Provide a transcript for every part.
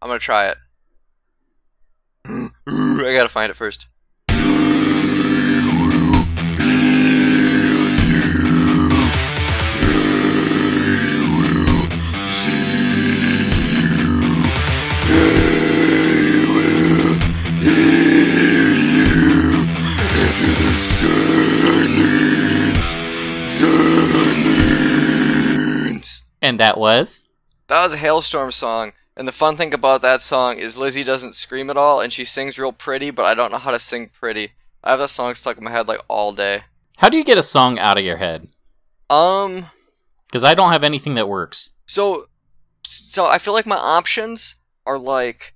I'm gonna try it. I gotta find it first. And that was? That was a Halestorm song. And the fun thing about that song is Lzzy doesn't scream at all, and she sings real pretty, but I don't know how to sing pretty. I have that song stuck in my head like all day. How do you get a song out of your head? Um, Because I don't have anything that works. so, so I feel like my options are like,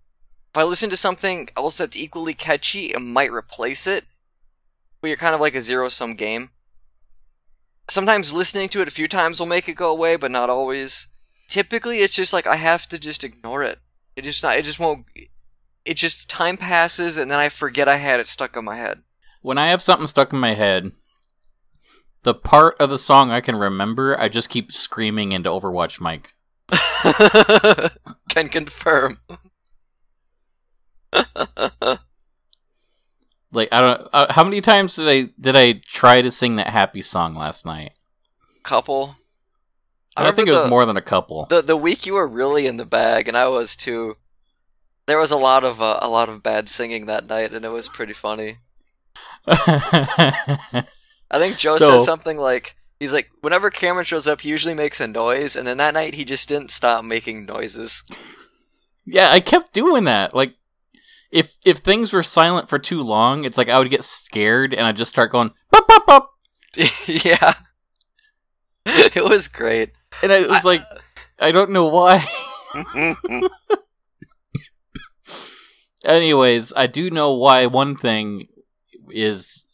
if I listen to something else that's equally catchy, it might replace it. But you're kind of like a zero sum game. Sometimes listening to it a few times will make it go away, but not always. Typically, it's just like I have to just ignore it. It just not. It just won't. It just time passes, and then I forget I had it stuck in my head. When I have something stuck in my head, the part of the song I can remember, I just keep screaming into Overwatch mic. Can confirm. Like I don't. Uh, how many times did I did I try to sing that happy song last night? Couple. I, think it was the- more than a couple. the the week you were really in the bag, and I was too. There was a lot of uh, a lot of bad singing that night, and it was pretty funny. I think Joe So- said something like, "He's like, whenever Cameron shows up, he usually makes a noise, and then that night he just didn't stop making noises." yeah, I kept doing that. Like, if if things were silent for too long, it's like I would get scared and I'd just start going bop bop bop, yeah, it was great. And I was like, I don't know why. Anyways, I do know why one thing is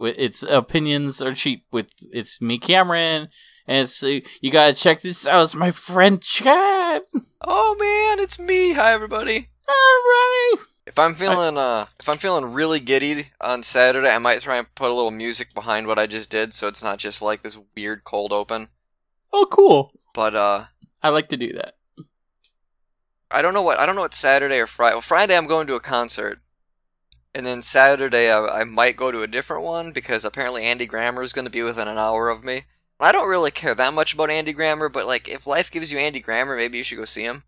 its opinions are cheap with it's me Cameron and it's uh, you gotta check this out it's my friend Chad oh man, it's me. Hi everybody. Alright. If I'm feeling uh if I'm feeling really giddy on Saturday, I might try and put a little music behind what I just did so it's not just like this weird cold open. Oh cool But uh I like to do that I don't know what I don't know what Saturday or Friday. Well, Friday I'm going to a concert. And then Saturday I, I might go to a different one because apparently Andy Grammer is going to be within an hour of me. I don't really care that much about Andy Grammer, but like if life gives you Andy Grammer, maybe you should go see him.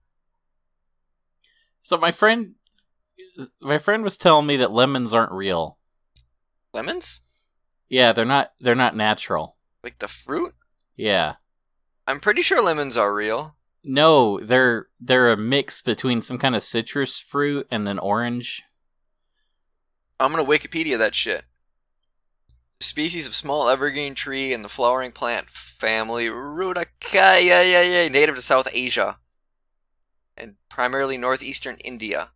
so my friend my friend was telling me that lemons aren't real Lemons? yeah they're not they're not natural Like the fruit? yeah I'm pretty sure lemons are real. no they're they're a mix between some kind of citrus fruit and an orange I'm gonna Wikipedia that shit. Species of small evergreen tree in the flowering plant family Rutaceae, native to South Asia and primarily northeastern India.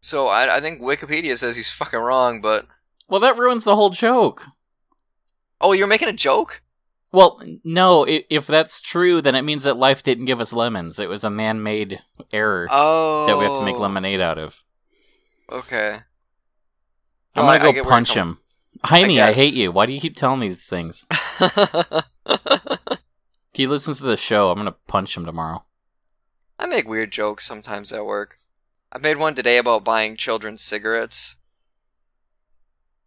So I, I think Wikipedia says he's fucking wrong, but well that ruins the whole joke oh, you're making a joke? Well, no. i- If that's true, then it means that life didn't give us lemons. It was a man-made error Oh, that we have to make lemonade out of. Okay. I'm Oh, I- I gonna go punch him. Heine, I, guess. hate you. Why do you keep telling me these things? He listens to the show. I'm gonna punch him tomorrow. I make weird jokes sometimes at work. I made one today about buying children's cigarettes.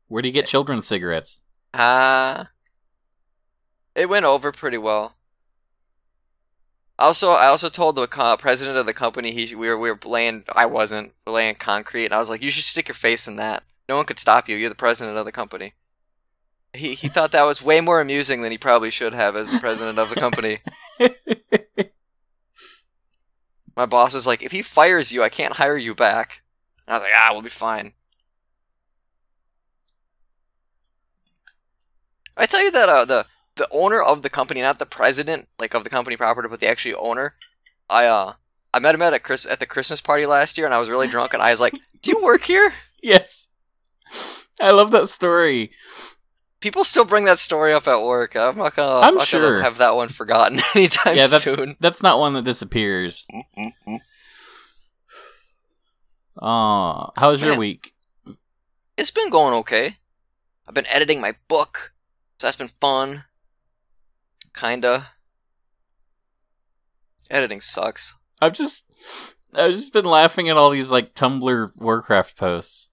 Where do you get children's cigarettes? Ah. It went over pretty well. Also, I also told the co- president of the company he we were we were laying I wasn't laying concrete, and I was like, you should stick your face in that. No one could stop you. You're the president of the company. He he thought that was way more amusing than he probably should have as the president of the company. My boss was like, if he fires you, I can't hire you back. And I was like, ah, we'll be fine. I tell you that uh, the the owner of the company, not the president, like of the company proper, but the actual owner. I uh I met him at a Chris at the Christmas party last year, and I was really drunk, and I was like, "Do you work here?" yes, I love that story. People still bring that story up at work. I'm not gonna. I'm not sure. gonna have that one forgotten anytime yeah, that's soon. that's not one that disappears. Oh, how was your week? It's been going okay. I've been editing my book, so that's been fun. Kinda. Editing sucks. I'm just I've just been laughing at all these like Tumblr Warcraft posts.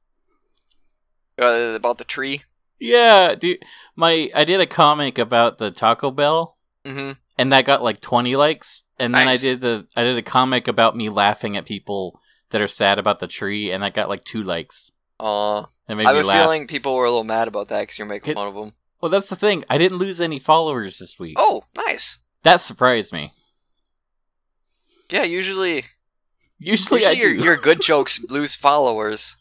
Uh, about the tree. Yeah, dude, my I did a comic about the Taco Bell, Mm-hmm. and that got like twenty likes. And then Nice. I did the I did a comic about me laughing at people that are sad about the tree, and that got like two likes. Uh, I have a laugh. feeling people were a little mad about that because you're making It- fun of them. Well, that's the thing. I didn't lose any followers this week. Oh, nice. That surprised me. Yeah, usually, Usually, usually I your, your good jokes lose followers.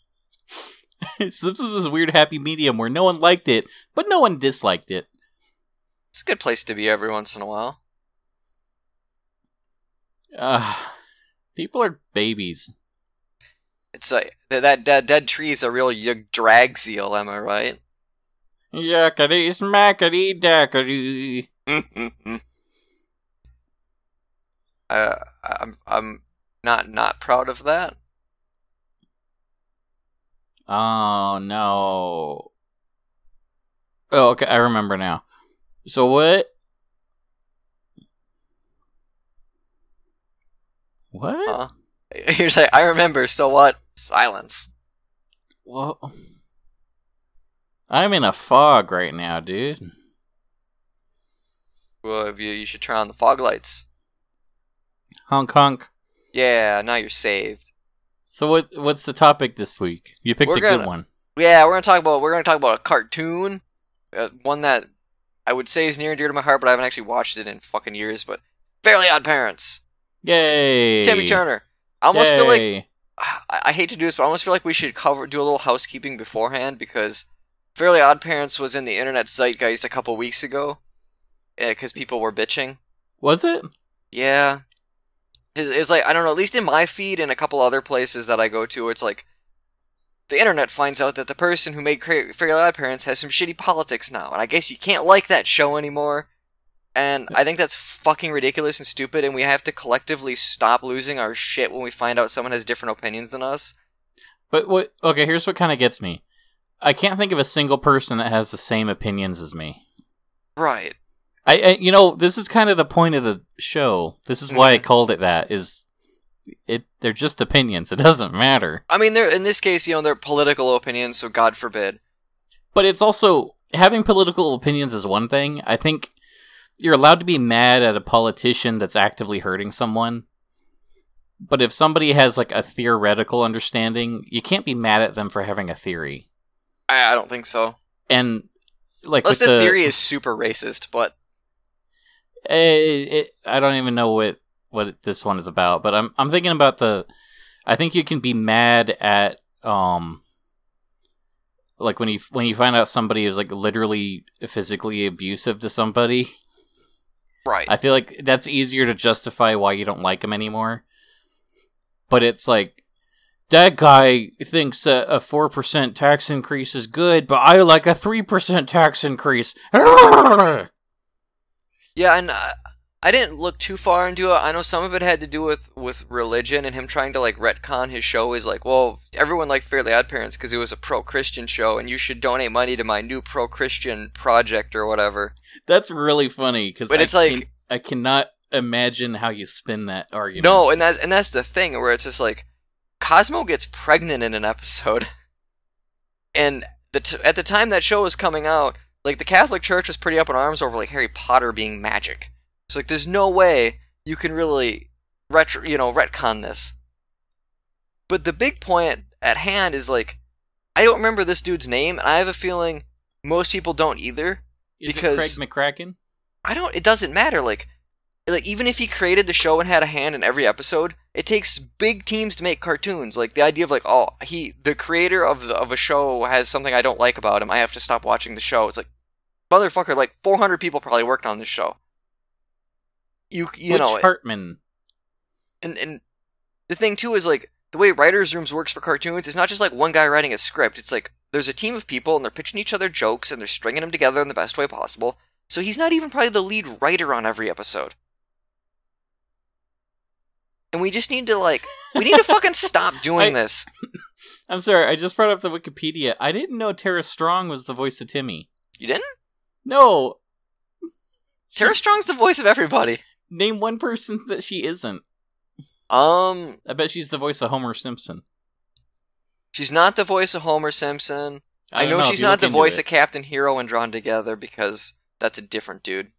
so this was this weird happy medium where no one liked it, but no one disliked it. It's a good place to be every once in a while. Uh, people are babies. It's like that that, that dead tree is a real drag seal. Am I right? Yakety smackety dackety. uh, I'm I'm not not proud of that. Oh no. Oh, okay, I remember now. So what? What? Huh? You're like, I remember. So what? Silence. Well, I'm in a fog right now, dude. Well, if you you should turn on the fog lights. Honk honk. Yeah, now you're saved. So what? What's the topic this week? You picked We're a good gonna- one. Yeah, we're gonna talk about we're gonna talk about a cartoon, uh, one that I would say is near and dear to my heart, but I haven't actually watched it in fucking years. But Fairly Odd Parents, Yay! Timmy Turner. I almost feel like Yay. I, I hate to do this, but I almost feel like we should cover do a little housekeeping beforehand because Fairly Odd Parents was in the internet zeitgeist a couple weeks ago eh, because people were bitching. was it? Yeah. It's, it's like, I don't know, at least in my feed and a couple other places that I go to, it's like the internet finds out that the person who made Fairly Odd Parents has some shitty politics now, and I guess you can't like that show anymore. And I think that's fucking ridiculous and stupid, and we have to collectively stop losing our shit when we find out someone has different opinions than us. But what? Okay, here's what kind of gets me. I can't think of a single person that has the same opinions as me. Right. I, I you know, this is kind of the point of the show. This is why I Mhm. called it that. Is it? They're just opinions. It doesn't matter. I mean, they're in this case, you know, they're political opinions, so God forbid. But it's also having political opinions is one thing. I think you're allowed to be mad at a politician that's actively hurting someone. But if somebody has like a theoretical understanding, you can't be mad at them for having a theory. I, I don't think so. And like Unless the, the theory is super racist, but Eh, it, I don't even know what what this one is about, but I'm I'm thinking about the. I think you can be mad at um. Like when you when you find out somebody is like literally physically abusive to somebody, right. I feel like that's easier to justify why you don't like them anymore. But it's like that guy thinks a a four percent tax increase is good, but I like a three percent tax increase. Yeah, and uh, I didn't look too far into it. I know some of it had to do with with religion and him trying to like retcon his show. Is like, well, everyone liked Fairly Odd Parents because it was a pro Christian show, and you should donate money to my new pro Christian project or whatever. That's really funny because But it's like- I cannot imagine how you spin that argument. No, and that's and that's the thing where it's just like Cosmo gets pregnant in an episode, and the t- at the time that show was coming out, like the Catholic Church was pretty up in arms over like Harry Potter being magic. So like, there's no way you can really retro, you know, retcon this. But the big point at hand is like, I don't remember this dude's name, and I have a feeling most people don't either. is because- it Craig McCracken? I don't. It doesn't matter. Like, like even if he created the show and had a hand in every episode, it takes big teams to make cartoons. Like the idea of like, oh, he, the creator of the, of a show has something I don't like about him. I have to stop watching the show. It's like, motherfucker, like 400 people probably worked on this show. You, you Butch know, Hartman. and and the thing too is like the way writers' rooms works for cartoons. It's not just like one guy writing a script. It's like there's a team of people and they're pitching each other jokes and they're stringing them together in the best way possible. So he's not even probably the lead writer on every episode. And we just need to like we need to fucking stop doing I- this. I'm sorry, I just brought up the Wikipedia. I didn't know Tara Strong was the voice of Timmy. You didn't? No, Tara Strong's the voice of everybody. name one person that she isn't. Um, I bet she's the voice of Homer Simpson. she's not the voice of Homer Simpson. I, don't know, she's not the voice it. of Captain Hero and Drawn Together because that's a different dude.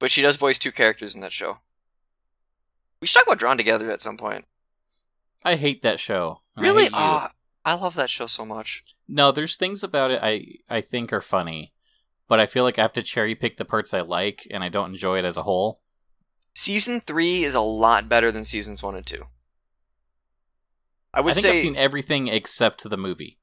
But she does voice two characters in that show. We should talk about Drawn Together at some point. I hate that show. and I Really? Ah, I love that show so much. No, there's things about it I I think are funny, but I feel like I have to cherry pick the parts I like, and I don't enjoy it as a whole. Season three is a lot better than seasons one and two. I would I think say I've seen everything except the movie.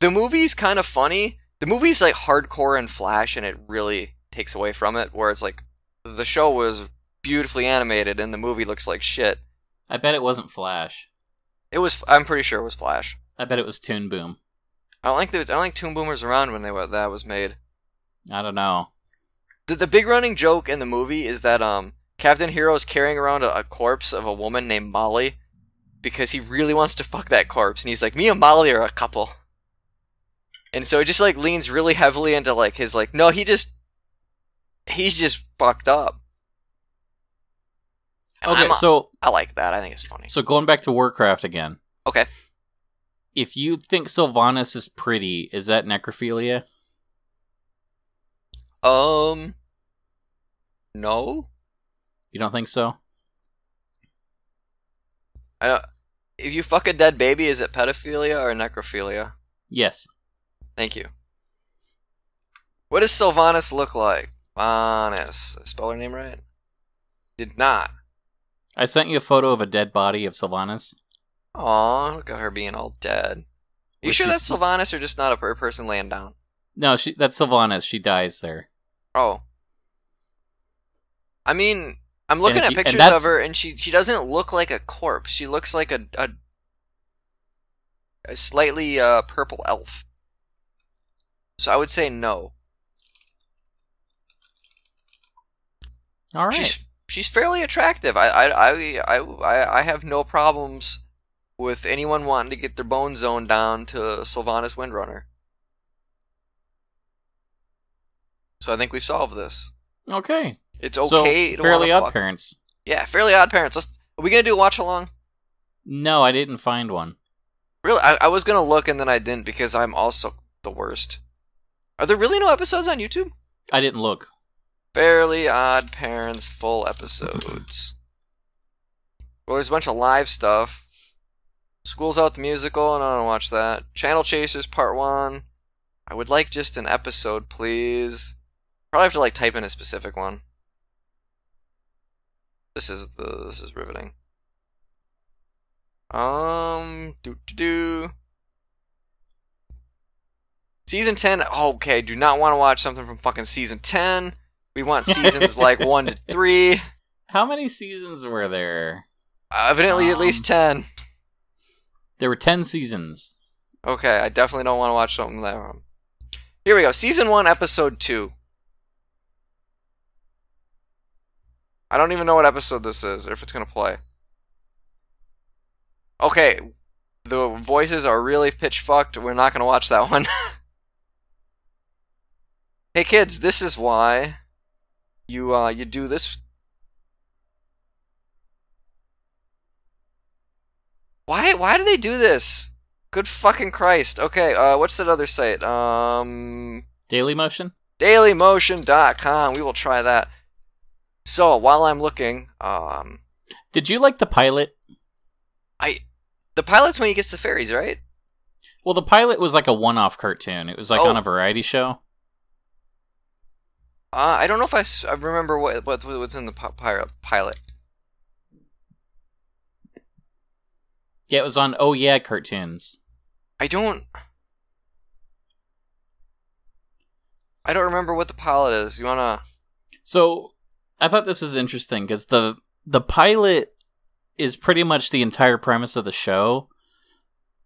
the movie's kind of funny. The movie's like hardcore and flash, and it really takes away from it. Where it's like the show was beautifully animated, and the movie looks like shit. I bet it wasn't Flash. It was. I'm pretty sure it was Flash. I bet it was Toon Boom. I don't think there, I don't think Toon Boom was around when they wa- that was made. I don't know. The the big running joke in the movie is that um Captain Hero is carrying around a, a corpse of a woman named Molly because he really wants to fuck that corpse, and he's like, me and Molly are a couple. And so it just like leans really heavily into like his like, no, he just he's just fucked up. And Okay, I'm- so I like that. I think it's funny. so going back to Warcraft again. Okay. If you think Sylvanas is pretty, is that necrophilia? Um, no, You don't think so? I don't. If you fuck a dead baby, is it pedophilia or necrophilia? Yes. Thank you. What does Sylvanas look like? Sylvanas. I spell her name right? Did not. I sent you a photo of a dead body of Sylvanas. Aw, look at her being all dead. You Which sure is- that's Sylvanas or just not a per- person laying down? No, she that's Sylvanas. She dies there. Oh. I mean, I'm looking if at you- and pictures that's- of her and she she doesn't look like a corpse. She looks like a a, a slightly uh, purple elf. So I would say no. All right. She's she's fairly attractive. I I, I I I have no problems with anyone wanting to get their bone zone down to Sylvanas Windrunner. So I think we solved this. okay. It's So, okay. to Fairly Odd fuck- Parents. Yeah, Fairly Odd Parents. Let's. Are we gonna do a watch along? No, I didn't find one. Really, I, I was gonna look and then I didn't because I'm also the worst. Are there really no episodes on YouTube? I didn't look. Fairly Odd Parents full episodes. Well, there's a bunch of live stuff. School's Out the Musical, and I don't watch that. Channel Chasers Part 1. I would like just an episode, please. Probably have to like type in a specific one. This is the this is riveting. Um do do do. Season 10. Okay, do not want to watch something from fucking season 10. We want seasons like 1 to 3. How many seasons were there? Uh, evidently, at Um, least 10. There were 10 seasons. Okay, I definitely don't want to watch something like that one. Here we go. Season 1, Episode 2. I don't even know what episode this is or if it's going to play. Okay, the voices are really pitch fucked. We're not going to watch that one. hey kids, this is why you uh you do this Why why do they do this? Good fucking Christ. Okay, uh what's that other site? Um Daily Motion? dailymotion.com. We will try that. So, while I'm looking, um Did you like the pilot? I the pilot's when he gets the fairies, right? Well, the pilot was like a one off cartoon. It was like Oh. on a variety show. Uh, I don't know if I remember what, what what's in the pilot. Pilot. Yeah, it was on Oh Yeah Cartoons. I don't. I don't remember what the pilot is. You wanna? So I thought this was interesting because the the pilot is pretty much the entire premise of the show,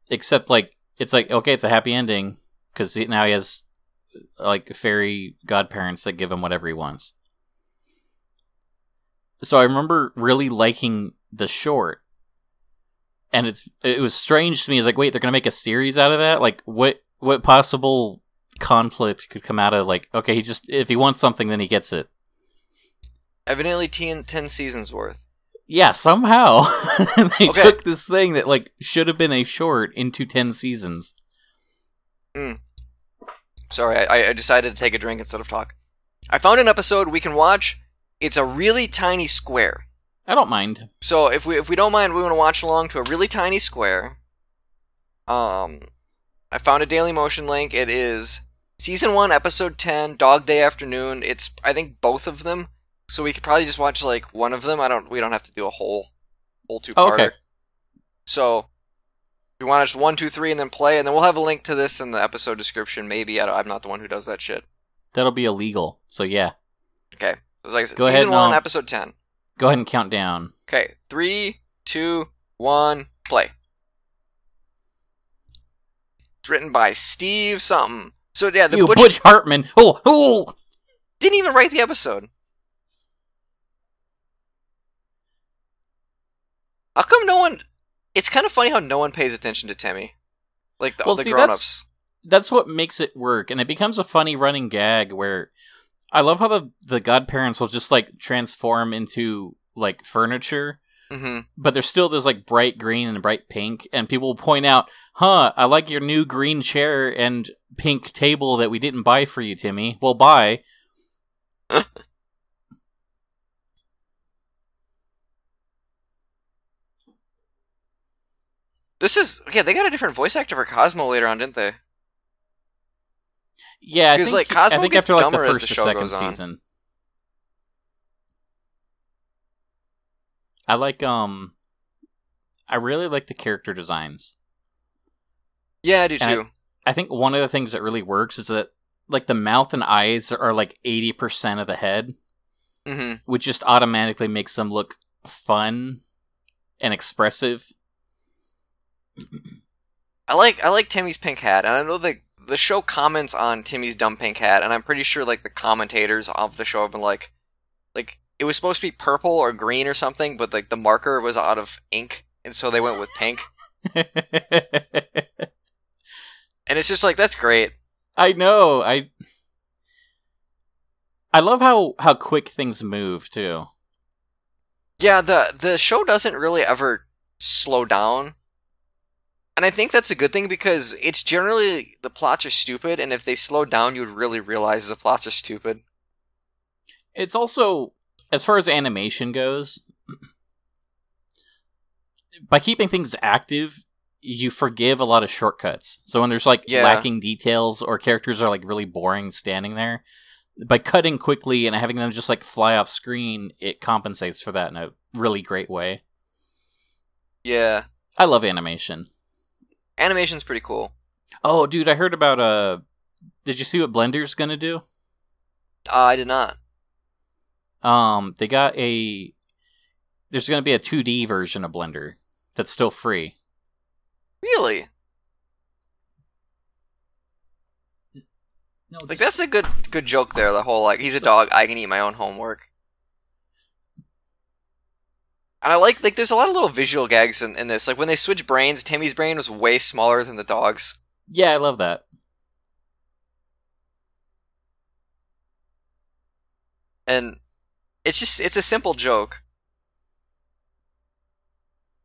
except like it's like okay, it's a happy ending because now he has like fairy godparents that give him whatever he wants. So I remember really liking the short, and it's it was strange to me. It's like wait, they're gonna make a series out of that? Like what what possible conflict could come out of like okay, he just if he wants something, then he gets it. Evidently, ten, 10 seasons worth. Yeah, somehow they Okay. took this thing that like should have been a short into ten seasons. Hmm. Sorry, I, I decided to take a drink instead of talk. I found an episode we can watch. It's a really tiny square. I don't mind. So if we if we don't mind, we want to watch along to a really tiny square. Um, I found a Daily Motion link. It is season one, episode ten, Dog Day Afternoon. It's I think both of them. So we could probably just watch like one of them. I don't. We don't have to do a whole whole two parter. Okay. So we want to just one, two, three, and then play, and then we'll have a link to this in the episode description. Maybe I I'm not the one who does that shit. That'll be illegal. So yeah, Okay. So like I said, Go season ahead, one, no. episode ten. go ahead and count down. Okay, three, two, one, play. It's written by Steve something. So yeah, the you Butch, Butch Hartman. Oh, oh. didn't even write the episode. How come no one? It's kind of funny how no one pays attention to Timmy, like the, Well, the see, grown-ups. That's what makes it work, and it becomes a funny running gag where I love how the the godparents will just like transform into like furniture, hmm but there's still this like bright green and bright pink, and people will point out, "Huh, I like your new green chair and pink table that we didn't buy for you, Timmy." Well, buy. This is yeah. They got a different voice actor for Cosmo later on, didn't they? Yeah, I 'Cause, think, like, I Cosmo think gets after like the dumber as the show second goes on. season. I like um I really like the character designs. Yeah, I do And I- too. I think one of the things that really works is that like the mouth and eyes are like 80% of the head, hmm which just automatically makes them look fun and expressive. I like I like Timmy's pink hat, and I know the the show comments on Timmy's dumb pink hat, and I'm pretty sure like the commentators of the show have been like, like it was supposed to be purple or green or something, but like the marker was out of ink, and so they went with pink, and it's just like that's great. I know. I I love how how quick things move too. Yeah, the the show doesn't really ever slow down. And I think that's a good thing because it's generally the plots are stupid, and if they slowed down, you would really realize the plots are stupid. It's also as far as animation goes, by keeping things active, you forgive a lot of shortcuts. So when there's like Yeah. lacking details or characters are like really boring standing there, by cutting quickly and having them just like fly off screen, it compensates for that in a really great way. Yeah, I love animation. Animation's pretty cool. Oh, dude, I heard about uh did you see what Blender's going to do? Uh, I did not. Um, they got a. There's going to be a 2D version of Blender that's still free. Really? No, Like that's a good good joke there. The whole like he's a dog, I can eat my own homework. And I like like there's a lot of little visual gags in, in this. Like when they switch brains, Timmy's brain was way smaller than the dog's. yeah, I love that. And it's just it's a simple joke.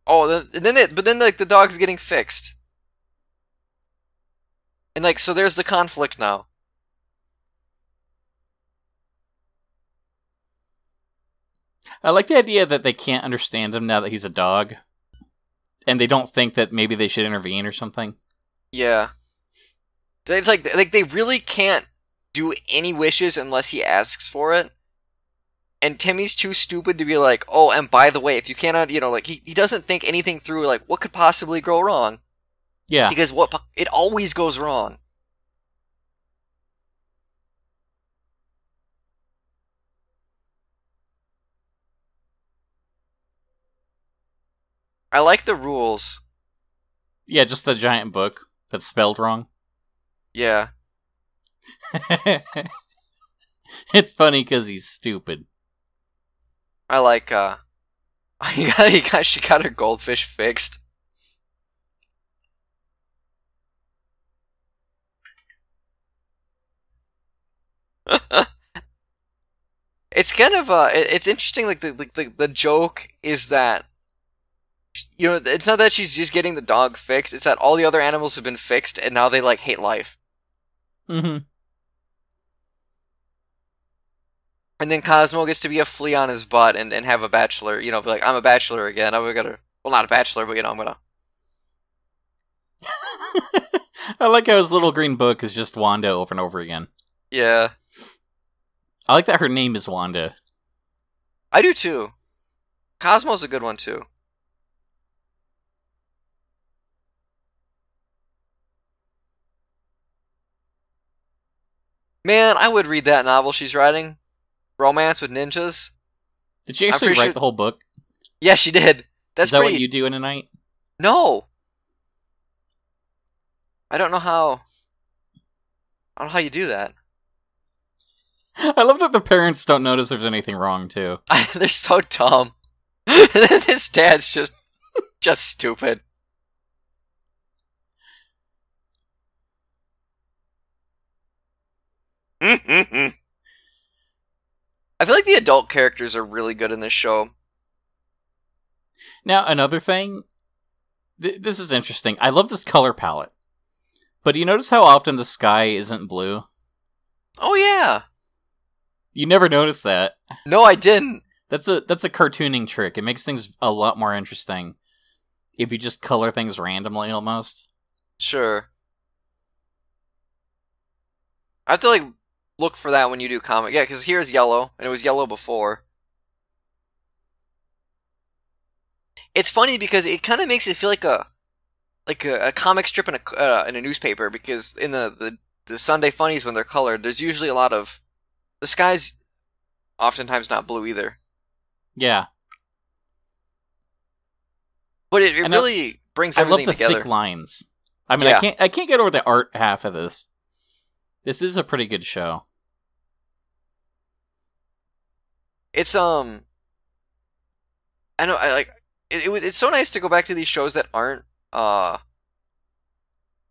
Oh, then and then it, but then like the dog's getting fixed. And like so there's the conflict now. I like the idea that they can't understand him now that he's a dog, and they don't think that maybe they should intervene or something. Yeah. It's like like they really can't do any wishes unless he asks for it. And Timmy's too stupid to be like, "Oh, and by the way, if you cannot, you know, like he, he doesn't think anything through like what could possibly go wrong Yeah, because what it always goes wrong." I like the rules. yeah, just the giant book that's spelled wrong. Yeah. it's funny because he's stupid. I like uh he got, he got she got her goldfish fixed. It's kind of uh, it- it's interesting. Like the, like the the joke is that you know it's not that she's just getting the dog fixed. It's that all the other animals have been fixed and now they like hate life. Mm-hmm. And then Cosmo gets to be a flea on his butt and, and have a bachelor. You know, be like I'm a bachelor again. I'm gonna well not a bachelor, but you know I'm gonna. I like how his little green book is just Wanda over and over again. Yeah, I like that her name is Wanda. I do too. Cosmo's a good one too. Man, I would read that novel she's writing. Romance with ninjas. Did she actually write sure- the whole book? Yeah, she did. That's is that pretty. what you do in a night? No. I don't know how. I don't know how you do that. I love that the parents don't notice there's anything wrong too. They're so dumb. His dad's just, just stupid. I feel like the adult characters are really good in this show. Now another thing, th- this is interesting. I love this color palette, but do you notice how often the sky isn't blue? Oh yeah. You never noticed that. No, I didn't. That's a that's a cartooning trick. It makes things a lot more interesting if you just color things randomly almost. Sure. I have to like look for that when you do comic. Yeah, because here's yellow, and it was yellow before. It's funny because it kind of makes it feel like a like a, a comic strip in a uh, in a newspaper. Because in the, the the Sunday funnies when they're colored, there's usually a lot of the sky's oftentimes not blue either. Yeah, But it, it I really brings I love the together. thick lines. I mean, I can't I can't get over the art half of this. This is a pretty good show. It's um i know i like it, it, was- it's so nice to go back to these shows that aren't uh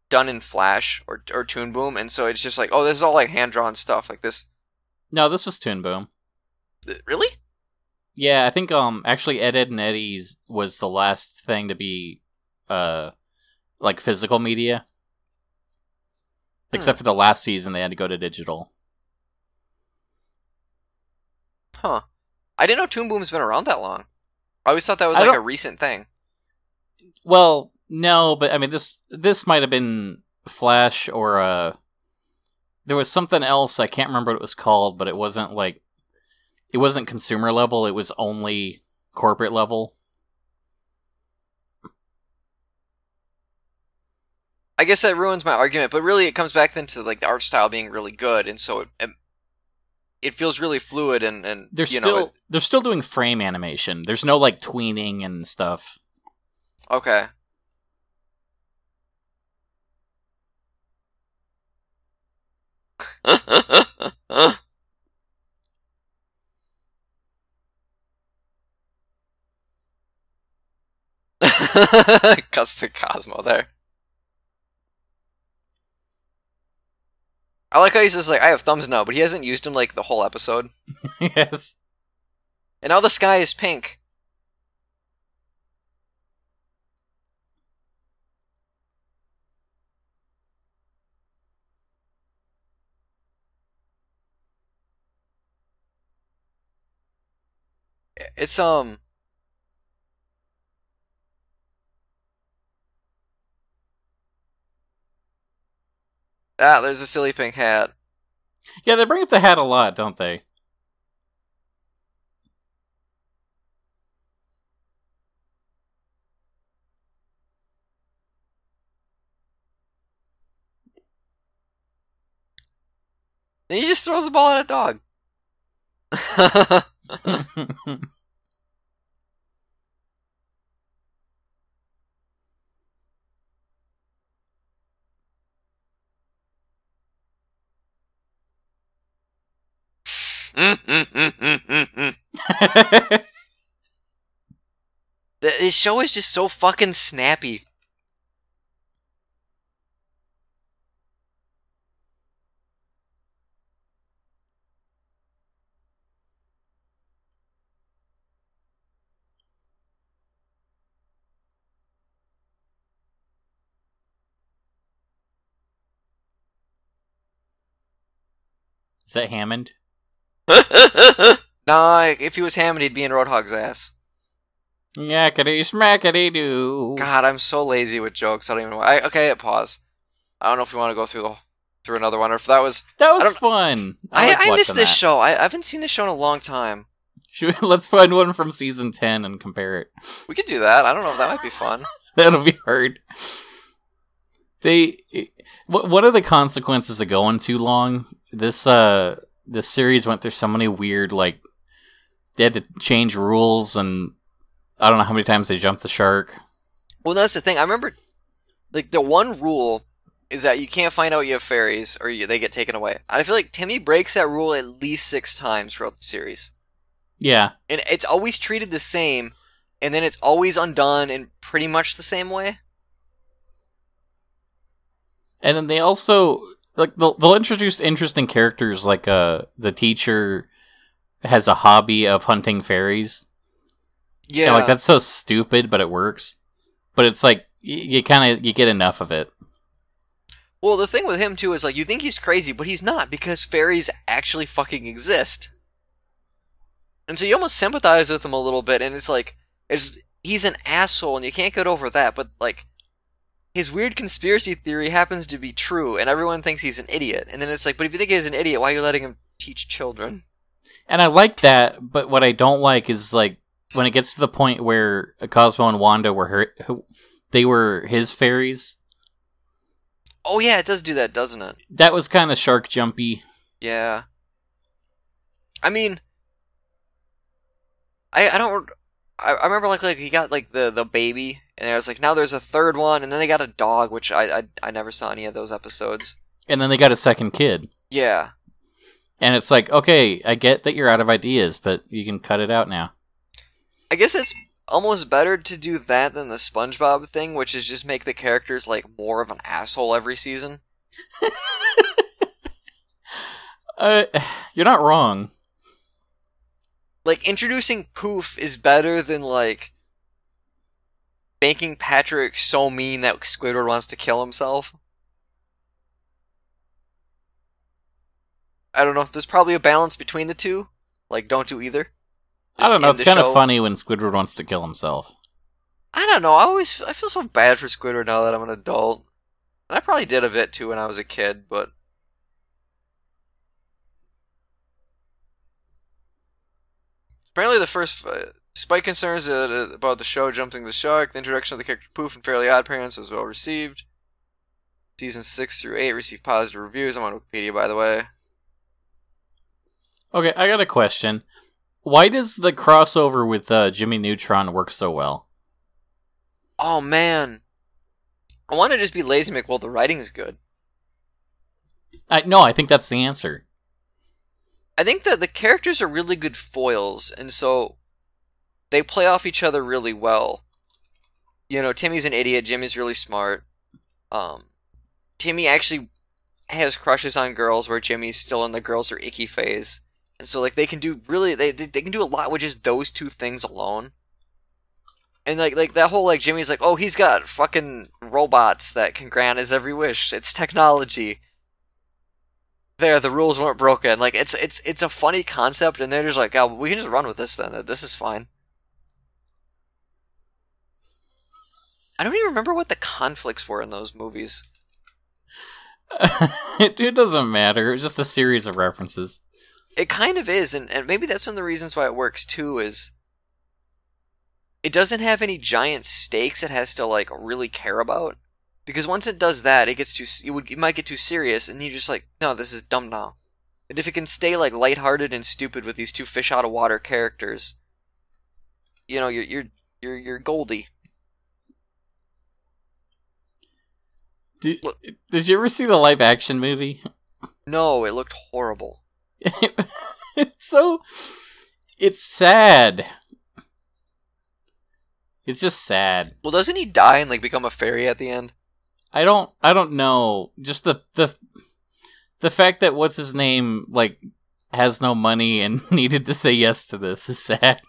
done in flash or or toon boom and so it's just like oh this is all like hand drawn stuff like this No, this was Toon Boom. really Yeah, I think um actually Ed Edd n Eddy's was the last thing to be uh like physical media. Except for the last season they had to go to digital. huh i didn't know toon boom's been around that long i always thought that was I like a recent thing Well, no, but I mean this this might have been Flash or uh there was something else I can't remember what it was called, but it wasn't like it wasn't consumer level, it was only corporate level. i guess that ruins my argument but really it comes back then to like the art style being really good and so it it, it feels really fluid and and They're you still know it- they're still doing frame animation. There's no like tweening and stuff. okay Cuts to Cosmo there. I like how he's just like, I have thumbs now, but he hasn't used them like the whole episode. yes. And now the sky is pink. It's um Ah, there's a silly pink hat. Yeah, they bring up the hat a lot, don't they? And he just throws the ball at a dog. this show is just so fucking snappy. Is that Hammond? nah, if he was Hammond, he'd be in Roadhog's ass. Yakety smackety doo. God, I'm so lazy with jokes. I don't even. I, okay, pause. I don't know if we want to go through the through another one or if that was. That was don't- fun. I, like I, missed this that. show. I, I haven't seen this show in a long time. Should we- let's find one from season ten and compare it. We could do that. I don't know if that might be fun. That'll be hard. They, what what are the consequences of going too long? This uh, this series went through so many weird like they had to change rules and I don't know how many times they jumped the shark. Well, that's the thing. I remember, like the one rule is that you can't find out you have fairies or you, they get taken away. I feel like Timmy breaks that rule at least six times throughout the series, Yeah, and it's always treated the same, and then it's always undone in pretty much the same way. and then they also like they'll, they'll introduce interesting characters like uh the teacher has a hobby of hunting fairies. Yeah, like that's so stupid, but it works. But it's like y- you kind of you get enough of it. Well, the thing with him too is like you think he's crazy, but he's not because fairies actually fucking exist. And so you almost sympathize with him a little bit, and it's like it's he's an asshole, and you can't get over that. But like his weird conspiracy theory happens to be true, and everyone thinks he's an idiot. And then it's like, but if you think he's an idiot, why are you letting him teach children? And I like that, but what I don't like is like when it gets to the point where Cosmo and Wanda were her, they were his fairies. Oh yeah, it does do that, doesn't it? That was kind of shark jumpy. Yeah. I mean, I I don't. I, I remember like like he got like the the baby, and I was like, now there's a third one, and then they got a dog, which I I, I never saw any of those episodes. And then they got a second kid. Yeah. And it's like, okay, I get that you're out of ideas, but you can cut it out now. I guess it's almost better to do that than the SpongeBob thing, which is just make the characters like more of an asshole every season. Uh, you're not wrong. Like introducing Poof is better than like making Patrick so mean that Squidward wants to kill himself. I don't know. There's probably a balance between the two. Like, don't do either. I don't know. It's kind of funny when Squidward wants to kill himself. I don't know. I always I feel so bad for Squidward now that I'm an adult, and I probably did a bit too when I was a kid. But apparently, the first, uh, despite concerns about the show jumping the shark, the introduction of the character Poof and Fairly Odd Parents was well received. Season six through eight received positive reviews. I'm on Wikipedia, by the way. Okay, I got a question. Why does the crossover with uh, Jimmy Neutron work so well? Oh man, I want to just be lazy, Mick. Well, the writing is good. I no, I think that's the answer. I think that the characters are really good foils, and so they play off each other really well. You know, Timmy's an idiot. Jimmy's really smart. Um, Timmy actually has crushes on girls, where Jimmy's still in the girls are icky phase, and so like they can do really they they, can do a lot with just those two things alone. And like like that whole like Jimmy's like oh he's got fucking robots that can grant his every wish. It's technology there the rules weren't broken like it's it's it's a funny concept and they're just like oh we can just run with this then this is fine i don't even remember what the conflicts were in those movies it, it doesn't matter. It's just a series of references. it kind of is and, and maybe that's one of the reasons why it works too is it doesn't have any giant stakes it has to like really care about because once it does that it gets too it would it might get too serious and you're just like no this is dumb now and if it can stay like lighthearted and stupid with these two fish out of water characters you know you're you're you're, you're goldie Did, did you ever see the live action movie? no it looked horrible it's so it's sad. It's just sad. well doesn't he die and like become a fairy at the end I don't I don't know. Just the the the fact that what's his name like has no money and needed to say yes to this is sad.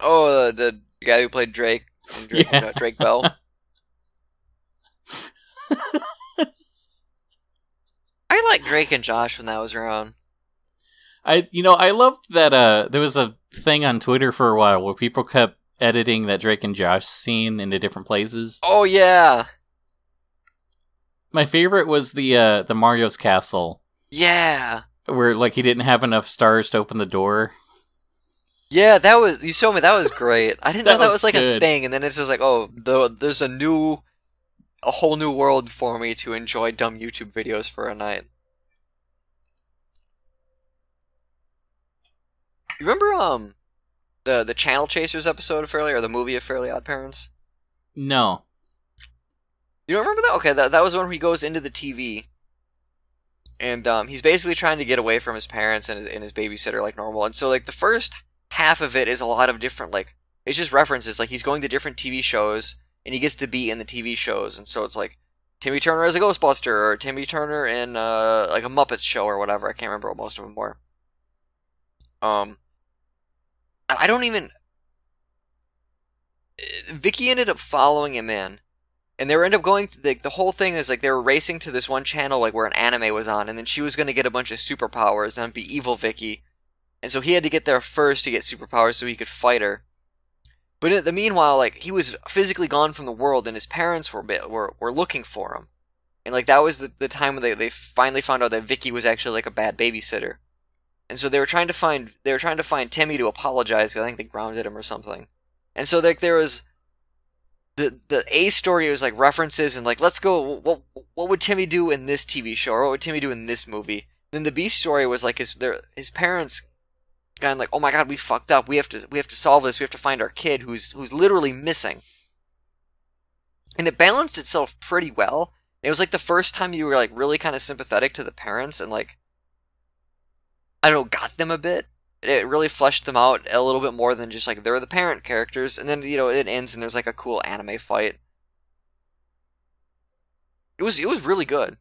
oh the, the guy who played drake drake, Yeah. uh, drake bell I like Drake and Josh when that was around. I you know I loved that uh there was a thing on Twitter for a while where people kept editing that Drake and Josh scene into different places. Oh yeah, My favorite was the uh the Mario's castle yeah, where like he didn't have enough stars to open the door. yeah. That was you showed me. That was great. I didn't That know that was was like a thing, and then it's just like, oh, the, there's a new, a whole new world for me to enjoy dumb YouTube videos for a night. You remember um, the the Channel Chasers episode of Fairly or the movie of Fairly Odd Parents? No. You don't remember that? Okay, that that was when he goes into the TV, and um, he's basically trying to get away from his parents and his, and his babysitter like normal. And so like the first half of it is a lot of different like it's just references. Like he's going to different TV shows and he gets to be in the TV shows, and so it's like Timmy Turner as a Ghostbuster or Timmy Turner in uh, like a Muppet show or whatever. I can't remember what most of them were. Um, I don't even. Vicky ended up following him in and they were end up going to, the whole thing is like they were racing to this one channel like where an anime was on and then she was going to get a bunch of superpowers and be evil vicky and so he had to get there first to get superpowers so he could fight her but in the meanwhile like he was physically gone from the world and his parents were were, were looking for him and like that was the, the time when they, they finally found out that vicky was actually like a bad babysitter and so they were trying to find they were trying to find timmy to apologize 'cause i think they grounded him or something and so like there was the the A story was like references and like let's go what what would Timmy do in this TV show or what would Timmy do in this movie? Then the B story was like his their his parents kind like oh my god we fucked up we have to we have to solve this we have to find our kid who's who's literally missing. And it balanced itself pretty well. It was like the first time you were like really kind of sympathetic to the parents and like I don't know got them a bit it really fleshed them out a little bit more than just like they're the parent characters and then you know it ends and there's like a cool anime fight it was it was really good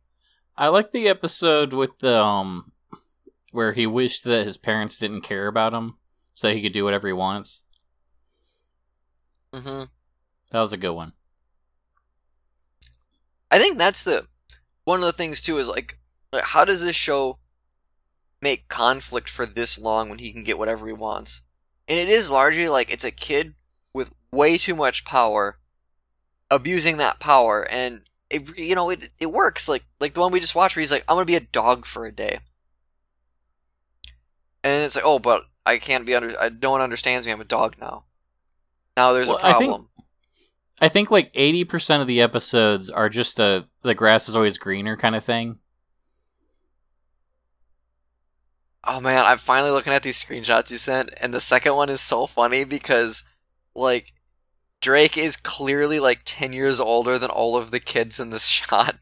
I like the episode with the um where he wished that his parents didn't care about him so he could do whatever he wants. Mm-hmm. That was a good one. i think that's the one of the things too is like, like how does this show make conflict for this long when he can get whatever he wants. And it is largely like it's a kid with way too much power abusing that power. And it you know it, it works. Like like the one we just watched where he's like i'm gonna be a dog for a day. And it's like oh but i can't be under I, no one understands me. I'm a dog now. Now there's Well, a I think- problem. I think like 80% of the episodes are just a the grass is always greener kind of thing. Oh man i'm finally looking at these screenshots you sent and the second one is so funny because like drake is clearly like 10 years older than all of the kids in this shot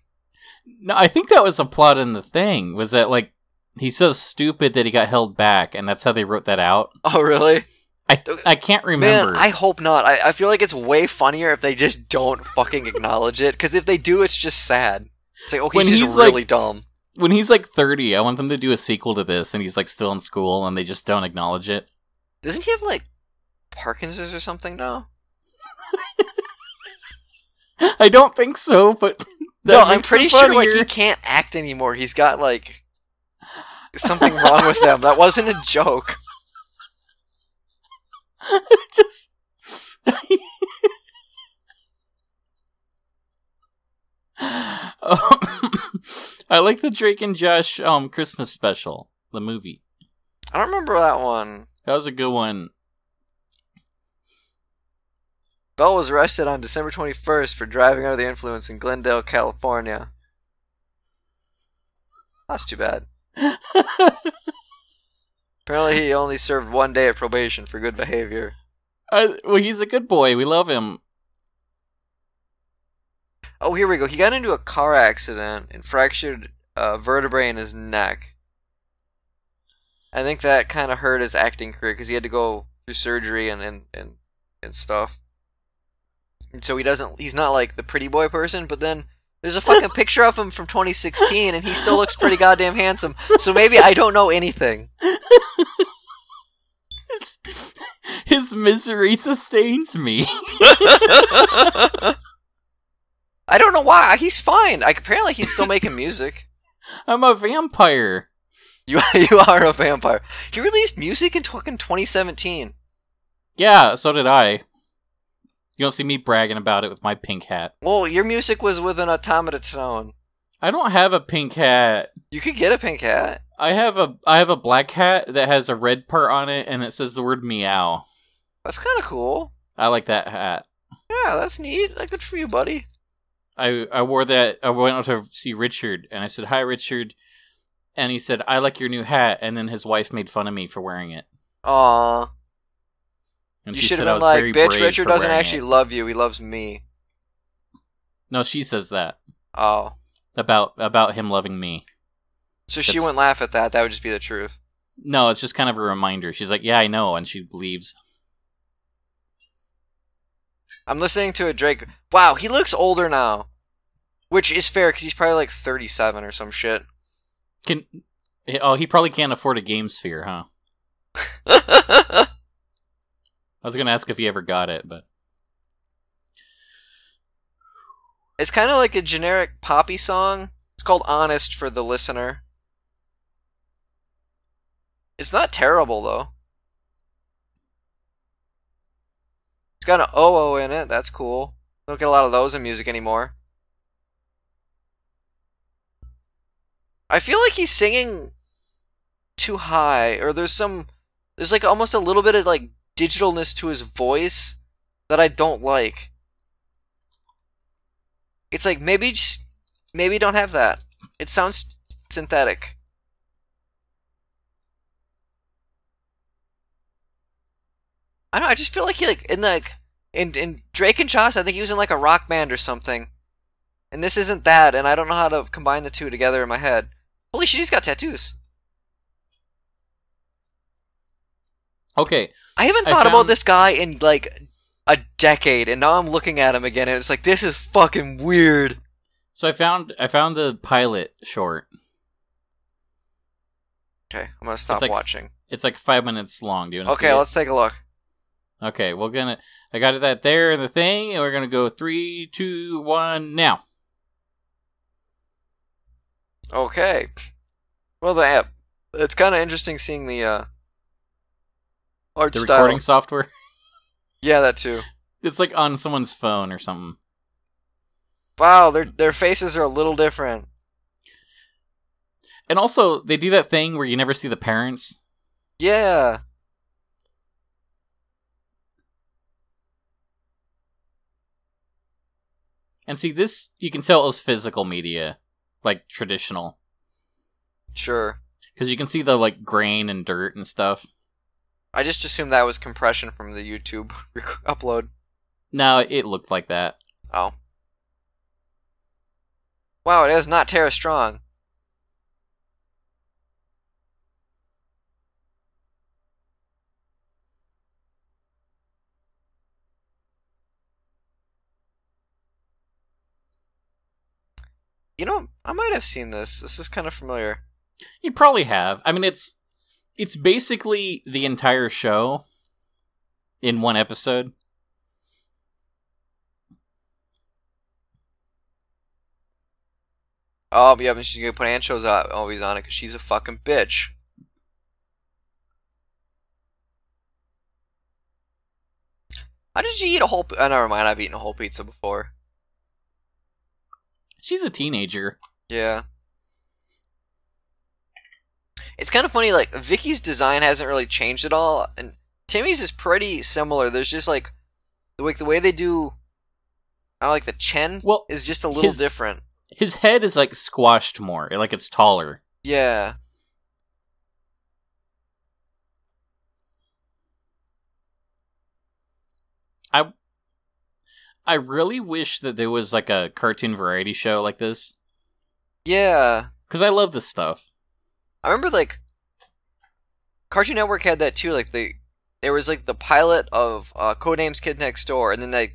No, I think that was a plot in the thing. Was that like he's so stupid that he got held back and that's how they wrote that out? oh really I I can't remember. Man, I hope not. I, I feel like it's way funnier if they just don't fucking acknowledge it. Because if they do, it's just sad. It's like, oh, he's When just he's, like- really dumb. When he's like 30, I want them to do a sequel to this and he's like still in school and they just don't acknowledge it. Doesn't he have like Parkinson's or something now? I don't think so, but no, I'm pretty sure like he can't act anymore. He's got like something wrong with them. That wasn't a joke. just Um, I like the Drake and Josh um Christmas special, the movie. I don't remember that one. That was a good one. Bell was arrested on December 21st for driving under the influence in Glendale, California. That's too bad. Apparently, he only served one day of probation for good behavior. Uh, well, he's a good boy. We love him. Oh, here we go. He got into a car accident and fractured a vertebrae in his neck. I think that kind of hurt his acting career because he had to go through surgery and, and, and, and stuff. And so he doesn't. He's not like the pretty boy person. But then there's a fucking picture of him from 2016, and he still looks pretty goddamn handsome. So maybe I don't know anything. His, his misery sustains me. I don't know why. He's fine. Like apparently he's still making music. I'm a vampire. You you are a vampire. He released music in fucking 2017. Yeah, so did I. You don't see me bragging about it with my pink hat. Well, your music was with an automata tone. I don't have a pink hat. You could get a pink hat. I have a I have a black hat that has a red part on it and it says the word meow. That's kind of cool. I like that hat. Yeah, that's neat. Like, Good for you, buddy. I I wore that. I went out to see Richard, and I said, "Hi, Richard," and he said, "I like your new hat." And then his wife made fun of me for wearing it, Aw. and You she should said have I been was very like, bitch, Richard doesn't actually it." love you. He loves me. No, she says that Oh. about about him loving me. So she wouldn't laugh at that. That would just be the truth. No, it's just kind of a reminder. She's like, "Yeah, I know," and she leaves. I'm listening to a Drake. Wow, he looks older now. Which is fair because he's probably like 37 or some shit. Can oh, he probably can't afford a game sphere, huh? I was gonna ask if he ever got it, but it's kind of like a generic poppy song. It's called Honest for the listener. It's not terrible though. It's got an OO in it. That's cool. Don't get a lot of those in music anymore. I feel like he's singing too high, or there's some, there's like almost a little bit of like digitalness to his voice that I don't like. It's like maybe just maybe don't have that. It sounds synthetic. I don't. know, I just feel like he like in like in in Drake and Josh. I think he was in like a rock band or something. And this isn't that, and I don't know how to combine the two together in my head. Holy shit, he's got tattoos. okay. I haven't I thought about this guy in like a decade, and now I'm looking at him again, and it's like this is fucking weird. So I found I found the pilot short. Okay, I'm gonna stop it's like watching. It's like five minutes long. Do you want to Okay, it? let's take a look. Okay, we're gonna. I got that there in the thing, and we're gonna go three, two, one, now. Okay. Well, the app. It's kind of interesting seeing the uh, art The style. recording software. Yeah, that too. It's like on someone's phone or something. Wow, their their faces are a little different. And also, they do that thing where you never see the parents. Yeah. And see, this you can tell is physical media, like traditional, Sure. because you can see the like grain and dirt and stuff. I just assumed that was compression from the YouTube rec- upload. No, it looked like that. Oh. Wow, it is not Terra Strong. You know, I might have seen this. This is kind of familiar. You probably have. I mean, it's it's basically the entire show in one episode. Oh, yeah, but she's gonna put Ancho's out, always on it because she's a fucking bitch. How did you eat a whole? Oh, never mind. I've eaten a whole pizza before. She's a teenager. Yeah. It's kind of funny. Like Vicky's design hasn't really changed at all, and Timmy's is pretty similar. There's just like the way the way they do. I like the chin Well, is just a little his- different. His head is like squashed more, like it's taller. Yeah. I really wish that there was like a cartoon variety show like this Yeah. because I love this stuff. I remember like Cartoon Network had that too. Like they, there was like the pilot of uh, Codename Kids Next Door, and then they,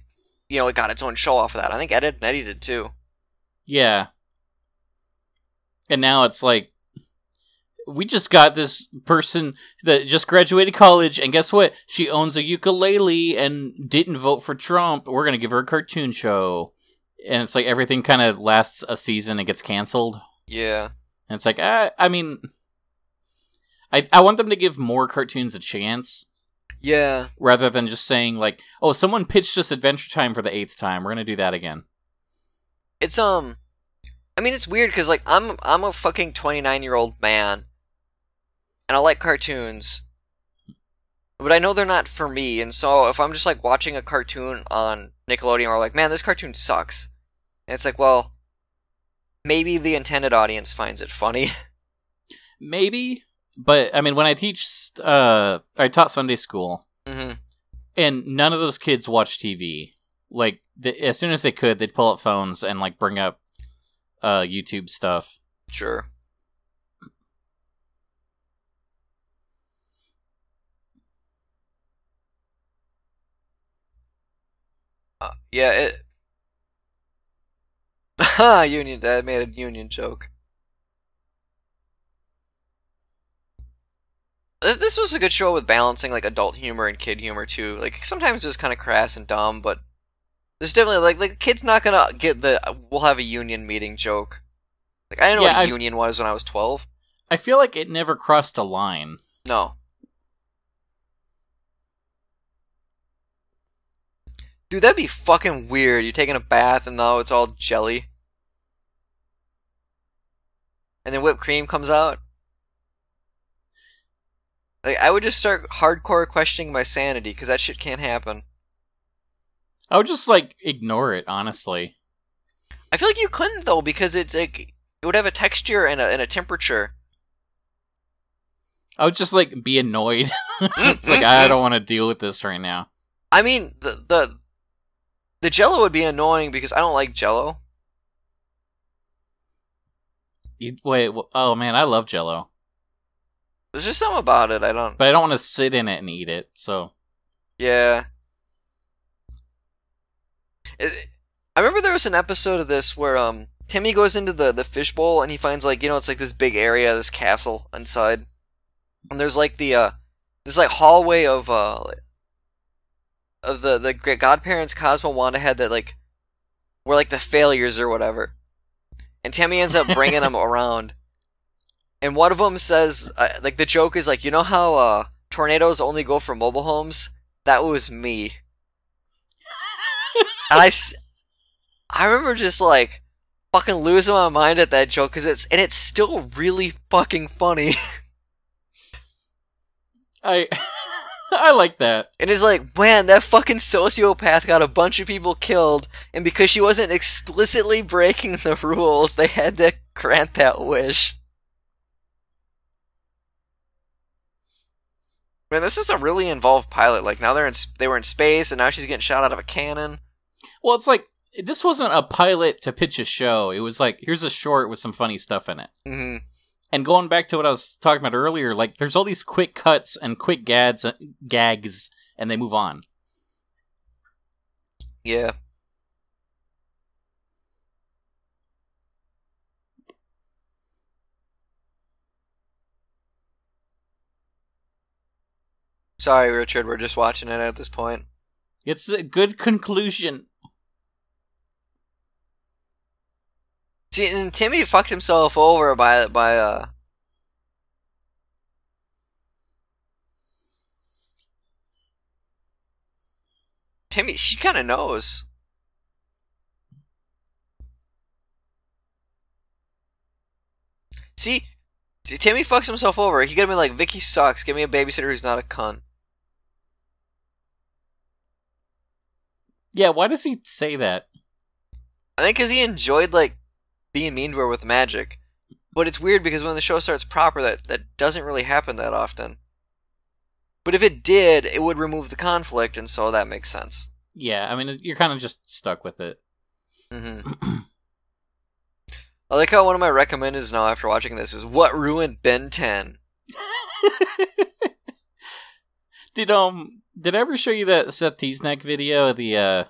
you know, it got its own show off of that. I think Ed, Edd n Eddy did too. Yeah. And now it's like we just got this person that just graduated college and guess what? She owns a ukulele and didn't vote for Trump. We're going to give her a cartoon show. And it's like everything kind of lasts a season and gets canceled. Yeah. And it's like, uh, I mean, I I want them to give more cartoons a chance Yeah. rather than just saying like, "Oh, someone pitched us Adventure Time for the eighth time. We're gonna do that again." It's um I mean it's weird cuz like I'm I'm a fucking 29-year-old man and I like cartoons. But I know they're not for me and so if I'm just like watching a cartoon on Nickelodeon or like, "Man, this cartoon sucks." And it's like, "Well, maybe the intended audience finds it funny." Maybe, but I mean, when I teach, uh, I taught Sunday school, mhm. and none of those kids watch TV. Like, the, as soon as they could, they'd pull up phones and like bring up uh, YouTube stuff. Sure. Yeah, it. Ha! union. Dad made a union joke. This was a good show with balancing like adult humor and kid humor too. Like sometimes it was kind of crass and dumb, but there's definitely like like kid's not gonna get the uh, we'll have a union meeting joke. Like I didn't know Yeah, what a I- union was when I was twelve. I feel like it never crossed a line. No. Dude, that'd be fucking weird. You're taking a bath and now it's all jelly. And then whipped cream comes out. Like, I would just start hardcore questioning my sanity because that shit can't happen. I would just like ignore it, honestly. I feel like you couldn't though because it's like it would have a texture and a and a temperature. I would just like be annoyed. it's like I don't want to deal with this right now. I mean, the the the Jello would be annoying because I don't like Jello. You, wait, oh man, I love Jello, There's just something about it I don't. but I don't want to sit in it and eat it. So Yeah. It- I remember there was an episode of this where um Timmy goes into the the fishbowl and he finds like you know it's like this big area, this castle inside, and there's like the uh this like hallway of uh of the the great godparents Cosmo Wanda had that like were like the failures or whatever, and Tammy ends up bringing them around, and one of them says uh, like the joke is like you know how uh tornadoes only go for mobile homes that was me. and I, s- I remember just like fucking losing my mind at that joke because it's and it's still really fucking funny. I I like that. and it's like, man, that fucking sociopath got a bunch of people killed, and because she wasn't explicitly breaking the rules, they had to grant that wish. Man, this is a really involved pilot. Like now they're in they were in space, and now she's getting shot out of a cannon. Well, it's like this wasn't a pilot to pitch a show. It was like here's a short with some funny stuff in it. hmm And going back to what I was talking about earlier, like there's all these quick cuts and quick gags, gags, and they move on. Yeah. Sorry, Richard. We're just watching it at this point. It's a good conclusion. See, and Timmy fucked himself over by by uh. Timmy, she kind of knows. See, Timmy fucks himself over. He have been like, "Vicky sucks. Give me a babysitter who's not a cunt." Yeah, why does he say that? I think because he enjoyed like being mean to her with magic. But it's weird because when the show starts proper, that that doesn't really happen that often. But if it did, it would remove the conflict, and so that makes sense. Yeah, I mean you're kind of just stuck with it. hmm I like how one of my recommendeds now after watching this is what ruined Ben 10. did um did I ever show you that Seth Teesnack video? The uh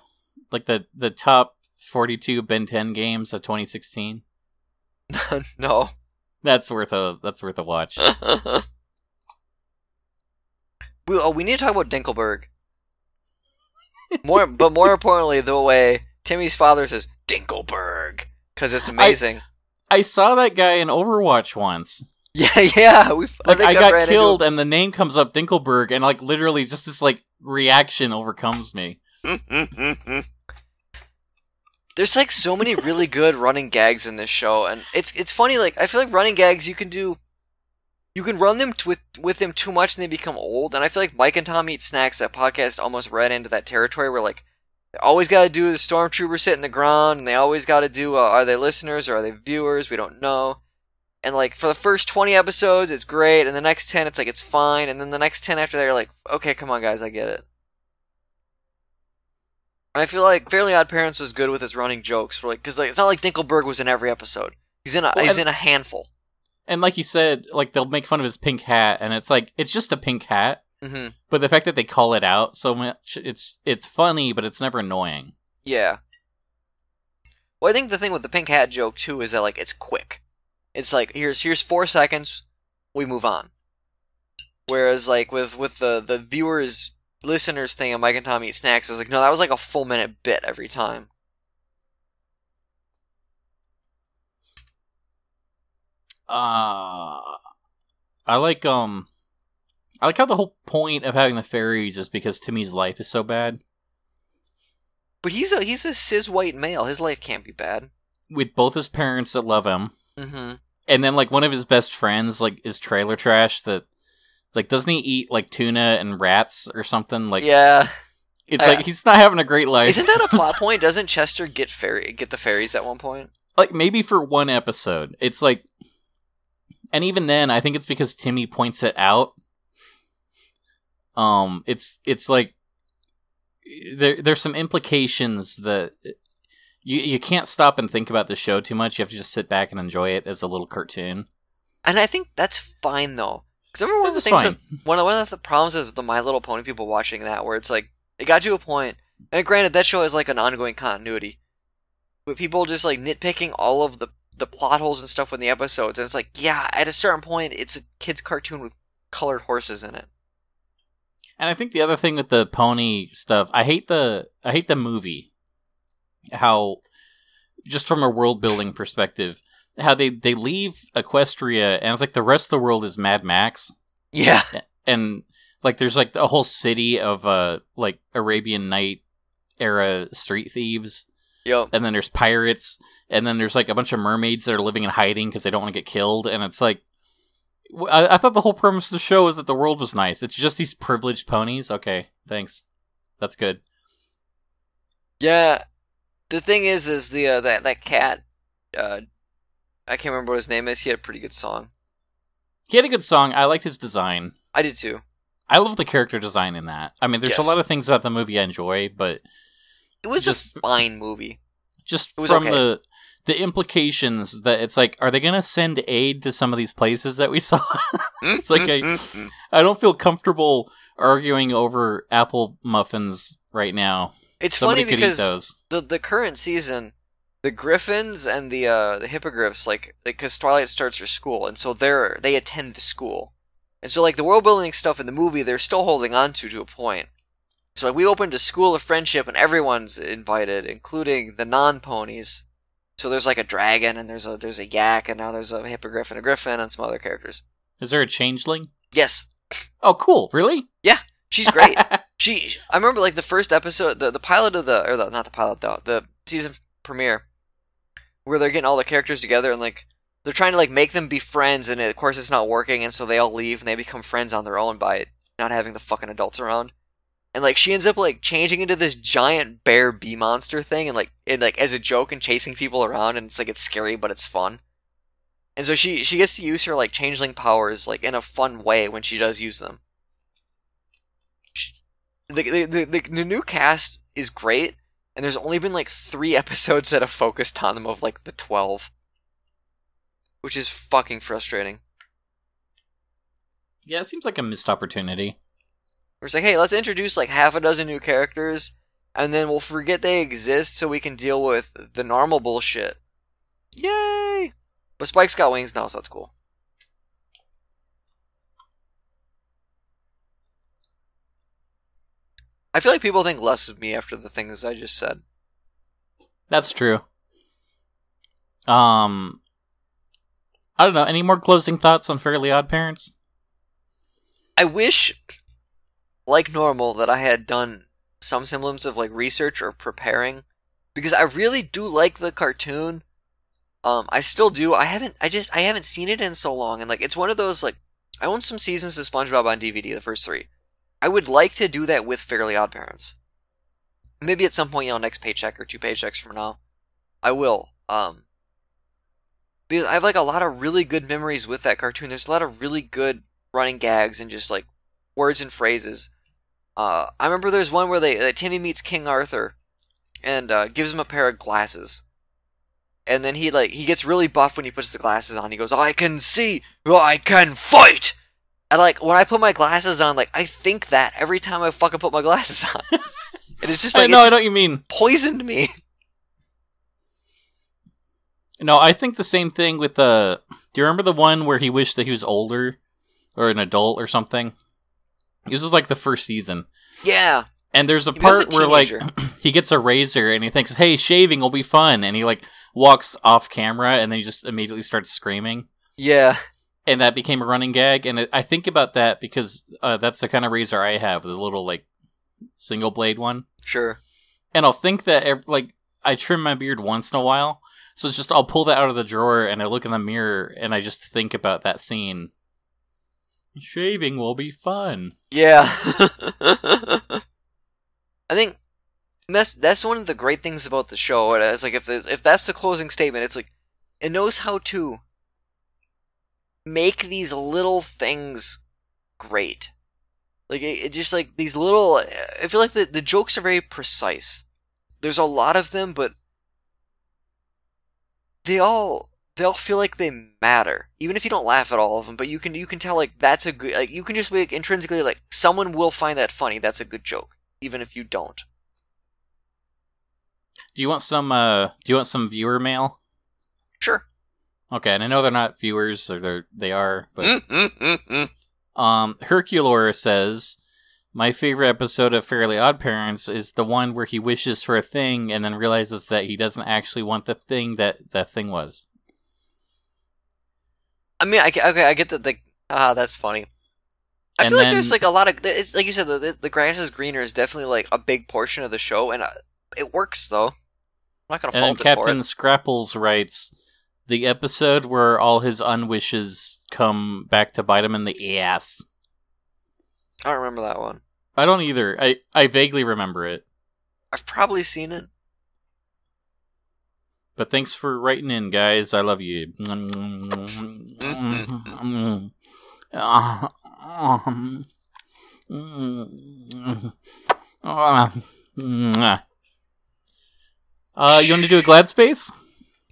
like the the top 42 Ben 10 games of 2016. no. That's worth a that's worth a watch. we, oh, we need to talk about Dinkleberg. More, but more importantly, the way Timmy's father says Dinkleberg because it's amazing. I saw that guy in Overwatch once. Yeah, yeah. We Like think I, got killed, and the name comes up Dinkleberg, and like literally just this like reaction overcomes me. There's like so many really good running gags in this show, and it's it's funny. Like I feel like running gags you can do, you can run them t- with with them too much and they become old. And I feel like Mike and Tom Eat Snacks that podcast almost ran into that territory where like they always got to do the stormtrooper sitting in the ground, and they always got to do uh, are they listeners or are they viewers? We don't know. And like for the first twenty episodes, it's great, and the next ten, it's like it's fine, and then the next ten after that, you're like, okay, come on, guys, I get it. And I feel like Fairly Odd Parents was good with its running jokes, for like, because like it's not like Dinkleberg was in every episode. He's in a Well, he's and- in a handful. And like you said, like they'll make fun of his pink hat, and it's like it's just a pink hat. hmm But the fact that they call it out so much, it's it's funny, but it's never annoying. Yeah. Well, I think the thing with the pink hat joke too is that like it's quick. It's like here's here's four seconds, we move on. Whereas like with with the the viewers listeners thing on Mike and Tom Eat Snacks is like no that was like a full minute bit every time. Uh I like um I like how the whole point of having the fairies is because Timmy's life is so bad. But he's a he's a cis white male. His life can't be bad. With both his parents that love him. Mm-hmm. And then like one of his best friends like is trailer trash that like doesn't he eat like tuna and rats or something? Like yeah. it's I- like he's not having a great life. Isn't that a plot point? Doesn't Chester get fairy get the fairies at one point? like maybe for one episode. It's like and even then I think it's because Timmy points it out. Um it's it's like there there's some implications that you you can't stop and think about the show too much. You have to just sit back and enjoy it as a little cartoon. And I think that's fine though. Because remember one of the things fine. with, one of one of the problems with the My Little Pony people watching that, where it's like it got to a point, and granted that show is like an ongoing continuity, but people just like nitpicking all of the the plot holes and stuff in the episodes, and it's like, yeah, at a certain point, it's a kids' cartoon with colored horses in it. And I think the other thing with the pony stuff, I hate the I hate the movie. How just from a world building perspective, how they they leave Equestria and it's like the rest of the world is Mad Max. Yeah, and like there's like a whole city of uh like Arabian Night era street thieves. Yep. and then there's pirates. And then there's like a bunch of mermaids that are living in hiding because they don't want to get killed. And it's like I thought the whole premise of the show is that the world was nice. It's just these privileged ponies. Okay thanks. That's good. Yeah, the thing is, is the uh, that that cat, uh, I can't remember what his name is. He had a pretty good song. he had a good song i liked his design I did too. i love the character design in that i mean there's Yes. a lot of things about the movie i enjoy but It was Just- a fine movie. just from okay. the the implications that it's like are they gonna send aid to some of these places that we saw It's like I don't feel comfortable arguing over apple muffins right now. It's Somebody funny because the the current season, the Griffins and the uh, the Hippogriffs, like because Twilight starts her school, and so they're they attend the school, and so like the world building stuff in the movie, they're still holding on to to a point. So like we opened a school of friendship, and everyone's invited, including the non ponies. So there's like a dragon, and there's a there's a yak, and now there's a hippogriff and a griffin, and some other characters. Is there a changeling? Yes, Oh, cool! Really? Yeah. She's great. she I remember like the first episode, the the pilot of the or the not the pilot though, the season premiere, where they're getting all the characters together and like they're trying to like make them be friends, and of course it's not working, and so they all leave and they become friends on their own by not having the fucking adults around. And like she ends up like changing into this giant bear bee monster thing, and like and like as a joke and chasing people around, and it's like it's scary but it's fun. And so she she gets to use her like changeling powers like in a fun way when she does use them the, the, the, the, the new cast is great, and there's only been like three episodes that have focused on them of like the 12. Which is fucking frustrating. Yeah, it seems like a missed opportunity. We're just like, hey, let's introduce like half a dozen new characters, and then we'll forget they exist so we can deal with the normal bullshit. Yay! But Spike's got wings now, so that's cool. I feel like people think less of me after the things I just said. That's true. Um, I don't know. Any more closing thoughts on Fairly Odd Parents? I wish, like normal, that I had done some semblance of like research or preparing, because I really do like the cartoon. Um, I still do. I haven't. I just. I haven't seen it in so long, and like it's one of those like I own some seasons of SpongeBob on DVD, the first three. I would like to do that with Fairly Odd Parents. Maybe at some point, you know, next paycheck or two paychecks from now, I will. Um, because I have like a lot of really good memories with that cartoon. There's a lot of really good running gags and just like words and phrases. Uh, I remember there's one where they uh, Timmy meets King Arthur, and uh, gives him a pair of glasses, and then he like he gets really buff when he puts the glasses on. He goes, "I can see, I can fight." And like when I put my glasses on, like I think that every time I fucking put my glasses on, and it's just I like know. I know what you mean. poisoned me. No, I think the same thing with the. Do you remember the one where he wished that he was older, or an adult, or something? This was like the first season, Yeah, and there's a He was a part where like he gets a razor and he thinks, "Hey, shaving will be fun," and he like walks off camera and then he just immediately starts screaming. yeah, and that became a running gag. And it, I think about that because uh, that's the kind of razor I have, the little like single blade one. sure. And I'll think that ev- like I trim my beard once in a while, so it's just I'll pull that out of the drawer and I look in the mirror and I just think about that scene. Shaving will be fun. Yeah. I think that's that's one of the great things about the show. It's like if if that's the closing statement, it's like it knows how to make these little things great. Like it, it just like these little. I feel like the the jokes are very precise. There's a lot of them, but they all they all feel like they matter, even if you don't laugh at all of them. But you can you can tell like that's a good like you can just be like, intrinsically like someone will find that funny. That's a good joke, even if you don't. Do you want some? uh Do you want some viewer mail? Okay, and I know they're not viewers, or they're they are, but Mm, mm, mm. Um, Herculor says, My favorite episode of Fairly Odd Parents is the one where he wishes for a thing and then realizes that he doesn't actually want the thing that that thing was. I mean, I, okay, I get that. The ah, that's funny. I And feel like there's like a lot of it's like you said the, the grass is greener is definitely like a big portion of the show, and uh, it works though. I'm not gonna And then fault it for Captain it. Scrapples writes, The episode where all his unwishes come back to bite him in the ass. I don't remember that one. I don't either. I, I vaguely remember it. I've probably seen it. But thanks for writing in, guys. I love you. Uh, you want to do a glad space?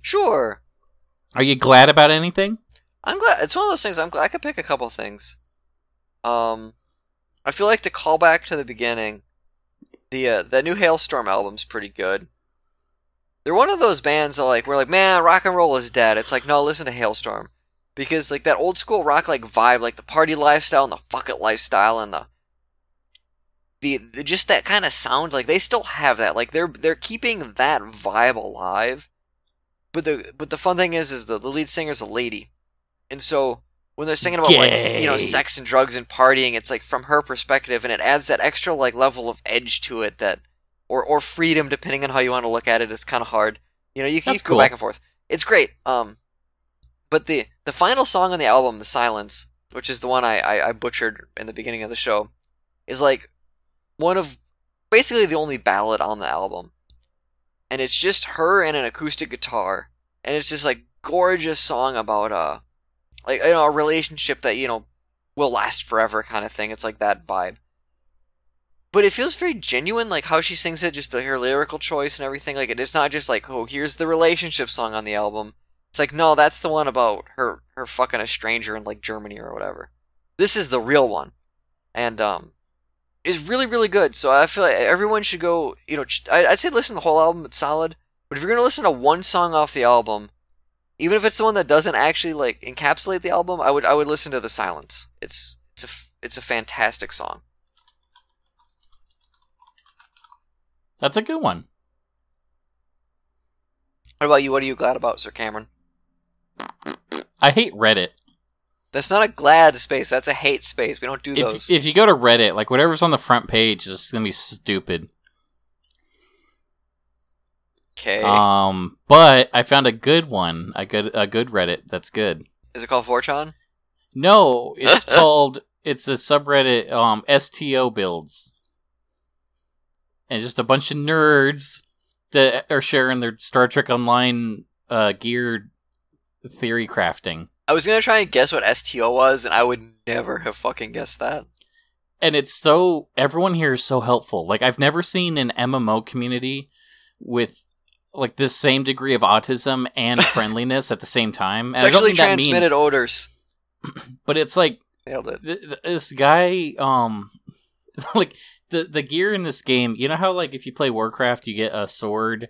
Sure. Are you glad about anything? I'm glad. It's one of those things. I'm glad I could pick a couple things. Um, I feel like to call back to the beginning, the uh, the new Halestorm album's pretty good. They're one of those bands that like we're like, man, rock and roll is dead. It's like, no, listen to Halestorm, because like that old school rock like vibe, like the party lifestyle and the fuck it lifestyle and the the, the just that kind of sound, like they still have that. Like they're they're keeping that vibe alive. But the but the fun thing is, is the, the lead singer's a lady, and so when they're singing about like you know sex and drugs and partying, it's like from her perspective, and it adds that extra like level of edge to it that, or or freedom depending on how you want to look at it. It's kind of hard. You know, you can, you can go back and forth. It's great. Um, but the the final song on the album, "The Silence," which is the one I, I, I butchered in the beginning of the show, is like one of basically the only ballad on the album, and it's just her and an acoustic guitar, and it's just like gorgeous song about uh like you know a relationship that you know will last forever kind of thing. It's like that vibe. But it feels very genuine, like how she sings it, just her lyrical choice and everything. Like it is not just like, oh, here's the relationship song on the album. It's like, no, that's the one about her her fucking a stranger in like Germany or whatever. This is the real one, and um, is really really good. So I feel like everyone should go. You know, I- I'd say listen to the whole album. It's solid. But if you're gonna listen to one song off the album, even if it's the one that doesn't actually like encapsulate the album, I would I would listen to the Silence. It's it's a it's a fantastic song. That's a good one. What about you? What are you glad about, Sir Cameron? I hate Reddit. That's not a glad space. That's a hate space. We don't do those. If if you go to Reddit, like whatever's on the front page is gonna be stupid. okay. Um, but I found a good one, a good a good Reddit that's good. Is it called Fortron? No, it's called it's a subreddit um STO builds. And just a bunch of nerds that are sharing their Star Trek Online uh gear theory crafting. I was gonna try and guess what STO was, and I would never have fucking guessed that. And it's so everyone here is so helpful. Like I've never seen an MMO community with like this same degree of autism and friendliness at the same time. And I don't Sexually that mean- transmitted odors. but it's like Nailed it. th- th- this guy um like the the gear in this game you know how like if you play warcraft you get a sword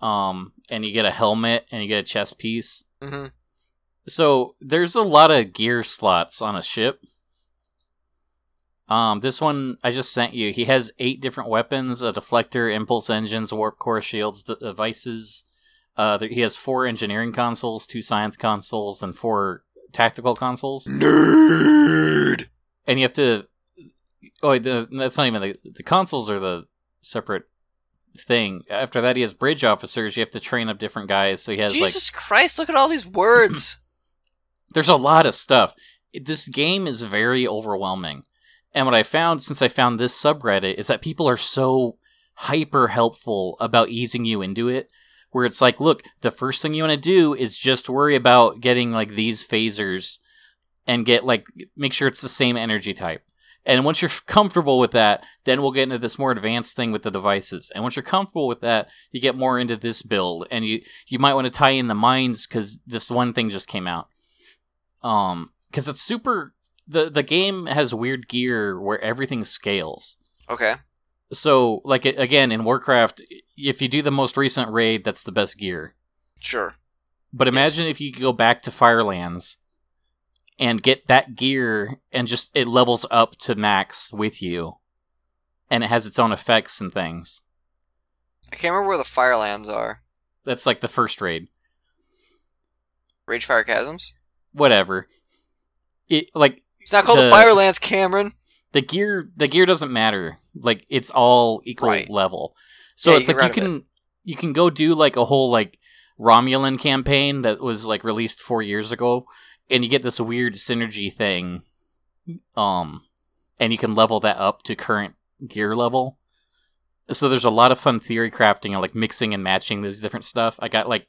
um and you get a helmet and you get a chest piece hmm so there's a lot of gear slots on a ship um this one i just sent you he has eight different weapons a deflector impulse engines warp core shields d- devices uh there, he has four engineering consoles two science consoles and four tactical consoles Nerd. and you have to oh the that's not even the the consoles are the separate thing after that he has bridge officers you have to train up different guys so he has like Jesus Christ! Look at all these words. there's a lot of stuff. This game is very overwhelming. And what i found since i found this subreddit is that people are so hyper helpful about easing you into it where it's like look the first thing you want to do is just worry about getting like these phasers and get like make sure it's the same energy type. And once you're comfortable with that then we'll get into this more advanced thing with the devices. And once you're comfortable with that you get more into this build. And you you might want to tie in the mines because this one thing just came out um because it's super the the game has weird gear where everything scales Okay. so like again in warcraft if you do the most recent raid that's the best gear Sure. but imagine if you could go back to firelands and get that gear and just it levels up to max with you and it has its own effects and things I can't remember where the Firelands are. that's like the first raid Ragefire Chasms. Whatever. It like It's not called the, The- Firelands, Cameron. the gear the gear doesn't matter. Like it's all equal Right. level. So Yeah, it's you like you get rid of can you can go do like a whole like romulan campaign that was like released four years ago and you get this weird synergy thing um and you can level that up to current gear level. So there's a lot of fun theory crafting and like mixing and matching these different stuff. I got like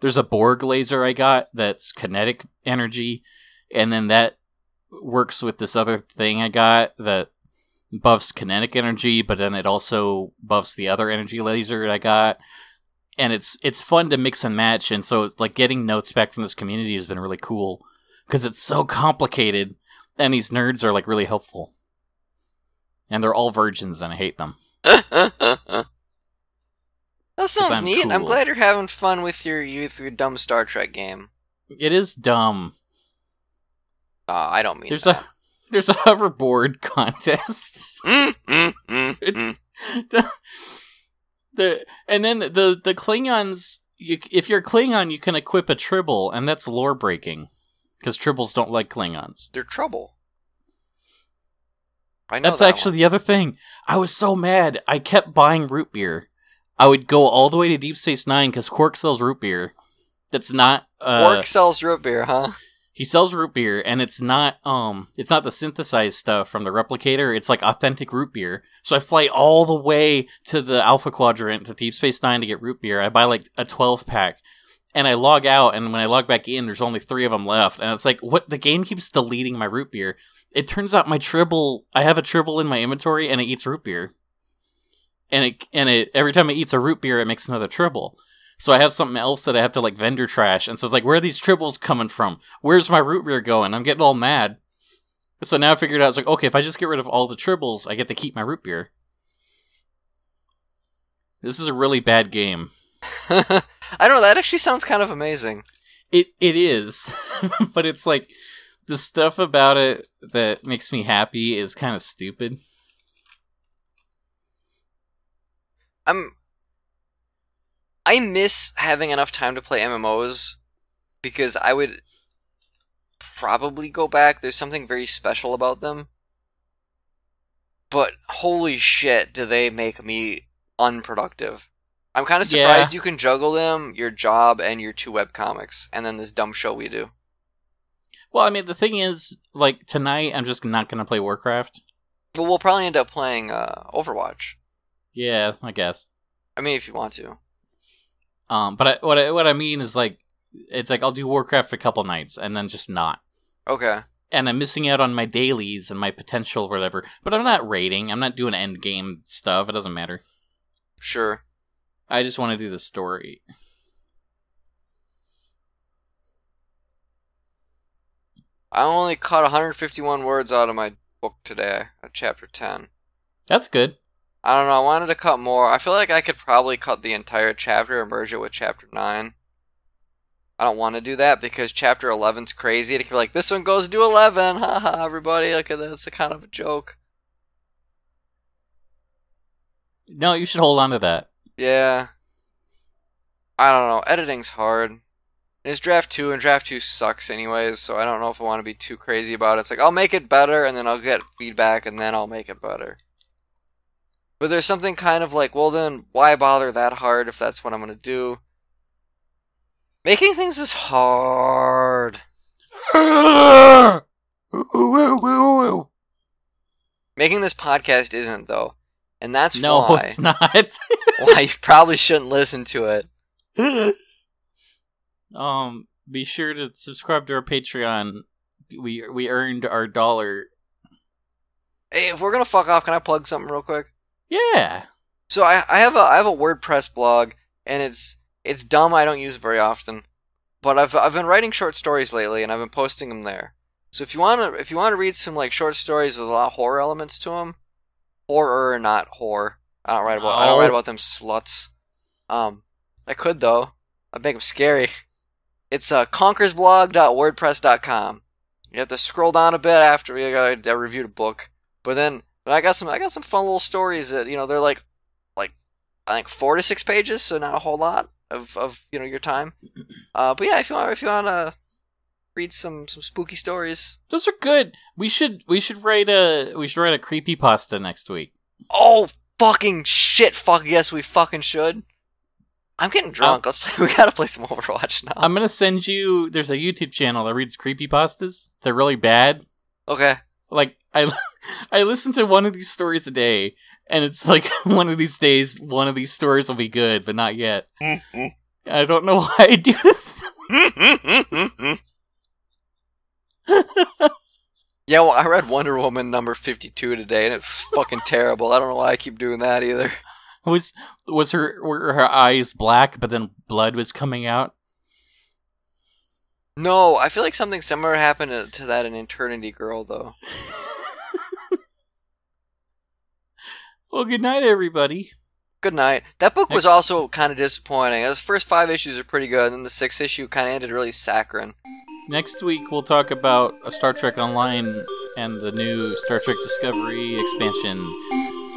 there's a borg laser i got that's kinetic energy and then that works with this other thing I got that buffs kinetic energy, but then it also buffs the other energy laser I got. And it's it's fun to mix and match, and so it's like getting notes back from this community has been really cool because it's so complicated, and these nerds are like really helpful, and they're all virgins, and I hate them. that sounds I'm neat. I'm glad you're having fun with your with your dumb Star Trek game. It is dumb. Uh, I don't mean There's that. a there's a hoverboard contest. Mm, mm, mm, It's mm. the, the and then the the Klingons. You, if you're Klingon, you can equip a tribble, and that's lore breaking because tribbles don't like Klingons. They're trouble. I know That's that actually the other thing. I was so mad. I kept buying root beer. I would go all the way to Deep Space Nine because Quark sells root beer. That's not uh, Quark sells root beer, huh? he sells root beer and it's not um it's not the synthesized stuff from the replicator. It's like authentic root beer. So i fly all the way to the alpha quadrant to deep space nine to get root beer. I buy like a 12 pack and i log out and when i log back in there's only three of them left. And it's like what the game keeps deleting my root beer. It turns out my tribble i have a tribble in my inventory and it eats root beer and it and it every time it eats a root beer it makes another tribble so I have something else that I have to like vendor trash. And so it's like, where are these tribbles coming from? Where's my root beer going? I'm getting all mad. So now I figured out, it's like, okay, if I just get rid of all the tribbles, I get to keep my root beer. This is a really bad game. I don't know. That actually sounds kind of amazing. It it is, but it's like the stuff about it that makes me happy is kind of stupid. I'm. I miss having enough time to play MMOs because I would probably go back. There's something very special about them. But holy shit, do they make me unproductive. I'm kind of Yeah. surprised you can juggle them, your job, and your two webcomics, and then this dumb show we do. Well, I mean, the thing is, like tonight, I'm just not gonna play Warcraft. Well, we'll probably end up playing uh, Overwatch. Yeah, I guess. I mean, if you want to. Um, but I, what I, what I mean is like, it's like I'll do Warcraft a couple nights and then just not. Okay. and I'm missing out on my dailies and my potential or whatever. But I'm not raiding. I'm not doing end game stuff. It doesn't matter. Sure. I just want to do the story. I only cut 151 words out of my book today, chapter 10. That's good. I don't know, I wanted to cut more. I feel like I could probably cut the entire chapter and merge it with chapter 9. I don't want to do that because chapter 11's crazy. It could be like, this one goes to 11. Haha, everybody. Look at that. It's a kind of a joke. No, you should hold on to that. Yeah. I don't know. Editing's hard. It's draft 2, and draft 2 sucks anyways, so I don't know if I want to be too crazy about it. It's like, I'll make it better, and then I'll get feedback, and then I'll make it better. But there's something kind of like, well, then, why bother that hard if that's what I'm going to do? Making things is hard. Making this podcast isn't, though. And that's no, why, it's not. why you probably shouldn't listen to it. um, be sure to subscribe to our Patreon. We we earned our dollar. Hey, if we're gonna fuck off, can I plug something real quick? Yeah. So I, I have a I have a WordPress blog, and it's it's dumb. I don't use it very often, but I've I've been writing short stories lately, and I've been posting them there. So if you wanna if you wanna read some like short stories with a lot of horror elements to them, horror not whore. I don't write about I don't Oh. write about them sluts. Um, I could though. I'd make them scary. It's uh, conquersblog.wordpress.com. You have to scroll down a bit after got I reviewed a book, but then but I got some I got some fun little stories that you know they're like like I think four to six pages, so not a whole lot of, of you know your time. Uh, but yeah, if you want if you want to read some some spooky stories, Those are good. We should we should write a we should write a creepy pasta next week. oh fucking shit, fuck yes, we fucking should. I'm getting drunk. Let's play. We gotta play some Overwatch now. I'm gonna send you. There's a YouTube channel that reads creepy pastas. They're really bad. okay. Like I, I listen to one of these stories a day, and it's like one of these days, one of these stories will be good, but not yet. I don't know why I do this. Yeah, well, I read Wonder Woman number 52 today, and it's fucking terrible. I don't know why I keep doing that either. Was was her were her eyes black, but then blood was coming out? No, I feel like something similar happened to, to that in Eternity Girl, though. Well, good night, everybody. Good night. That book was also kind of disappointing. The first five issues are pretty good, and then the sixth issue kind of ended really saccharine. Next week we'll talk about a Star Trek Online and the new Star Trek Discovery expansion.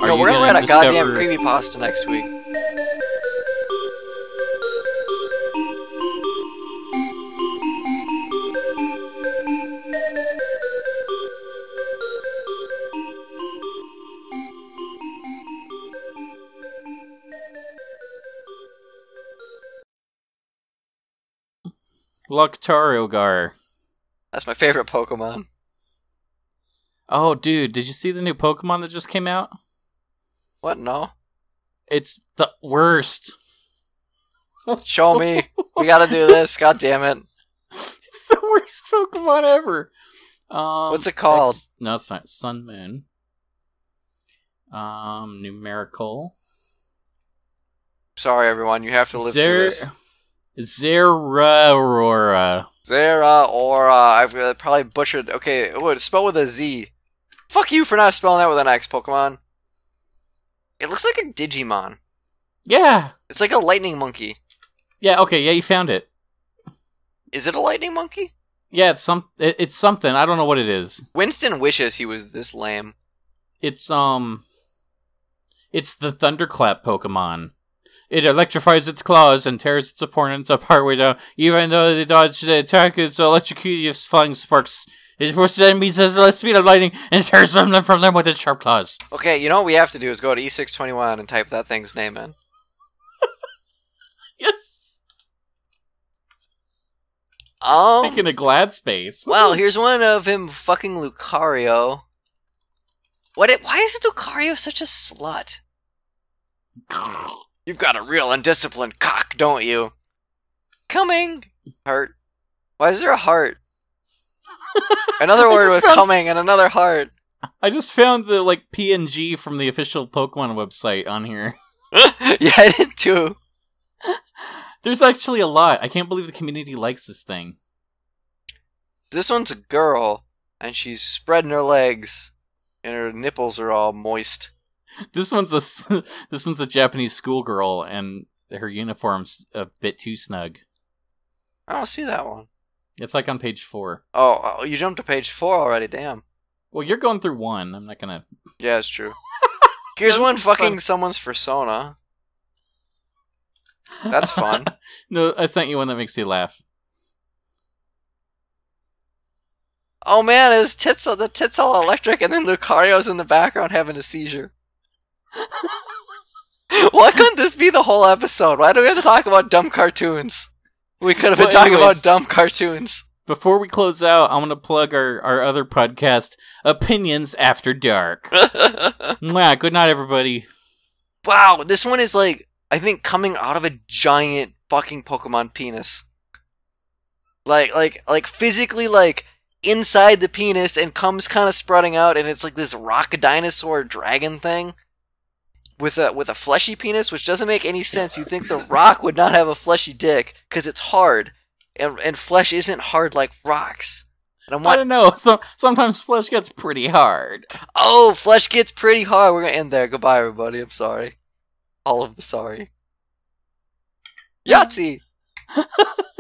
Are no, we're gonna, gonna write a goddamn creepypasta next week. Loktarogar. That's my favorite Pokemon. Oh, dude, did you see the new Pokemon that just came out? What? No? It's the worst. Show me. we gotta do this. God damn it. It's the worst Pokemon ever. Um, What's it called? No, it's not. Sun Moon. Um, numerical. Sorry, everyone. You have to live through this. Zeraora. Zera Aura. I've uh, probably butchered. Okay, what? Spell with a Z. Fuck you for not spelling that with an X, Pokemon. It looks like a Digimon. Yeah. It's like a lightning monkey. Yeah. Okay. Yeah, you found it. Is it a lightning monkey? Yeah, it's some. It, it's something. I don't know what it is. Winston wishes he was this lame. It's um. It's the Thunderclap Pokemon. It electrifies its claws and tears its opponents apart without, even though they dodge the attack is electrocuted flying sparks. It forces enemies at the speed of lightning and tears them from them with its sharp claws. Okay, you know what we have to do is go to E621 and type that thing's name in. Yes. Um, Speaking of glad space. well, here's one of him fucking Lucario. What? It, why is Lucario such a slut? You've got a real undisciplined cock, don't you? Coming. Heart. Why is there a heart? Another word with found- coming and another heart. I just found the like PNG from the official Pokemon website on here. yeah, I did too. There's actually a lot. I can't believe the community likes this thing. This one's a girl, and she's spreading her legs, and her nipples are all moist. This one's a this one's a Japanese schoolgirl, and her uniform's a bit too snug. Oh, I don't see that one. It's like on page four. Oh, oh, you jumped to page four already. Damn. Well, you're going through one. I'm not gonna. Yeah, it's true. Here's one fucking fun. someone's persona. That's fun. no, I sent you one that makes me laugh. Oh man, his tits the tits all electric, and then Lucario's in the background having a seizure. Why couldn't this be the whole episode? Why do we have to talk about dumb cartoons? We could have been Well, talking anyways. about dumb cartoons. Before we close out, I'm gonna plug our, our other podcast, Opinions After Dark. Mwah, good night, everybody. wow, this one is like I think coming out of a giant fucking Pokemon penis. Like like like physically like inside the penis and comes kind of sprouting out and it's like this rock dinosaur dragon thing with a with a fleshy penis which doesn't make any sense. You think the rock would not have a fleshy dick cuz it's hard and and flesh isn't hard like rocks. And I'm I don't know. So sometimes flesh gets pretty hard. "Oh, flesh gets pretty hard." We're going to end there. Goodbye everybody. I'm sorry. All of the sorry. Yahtzee.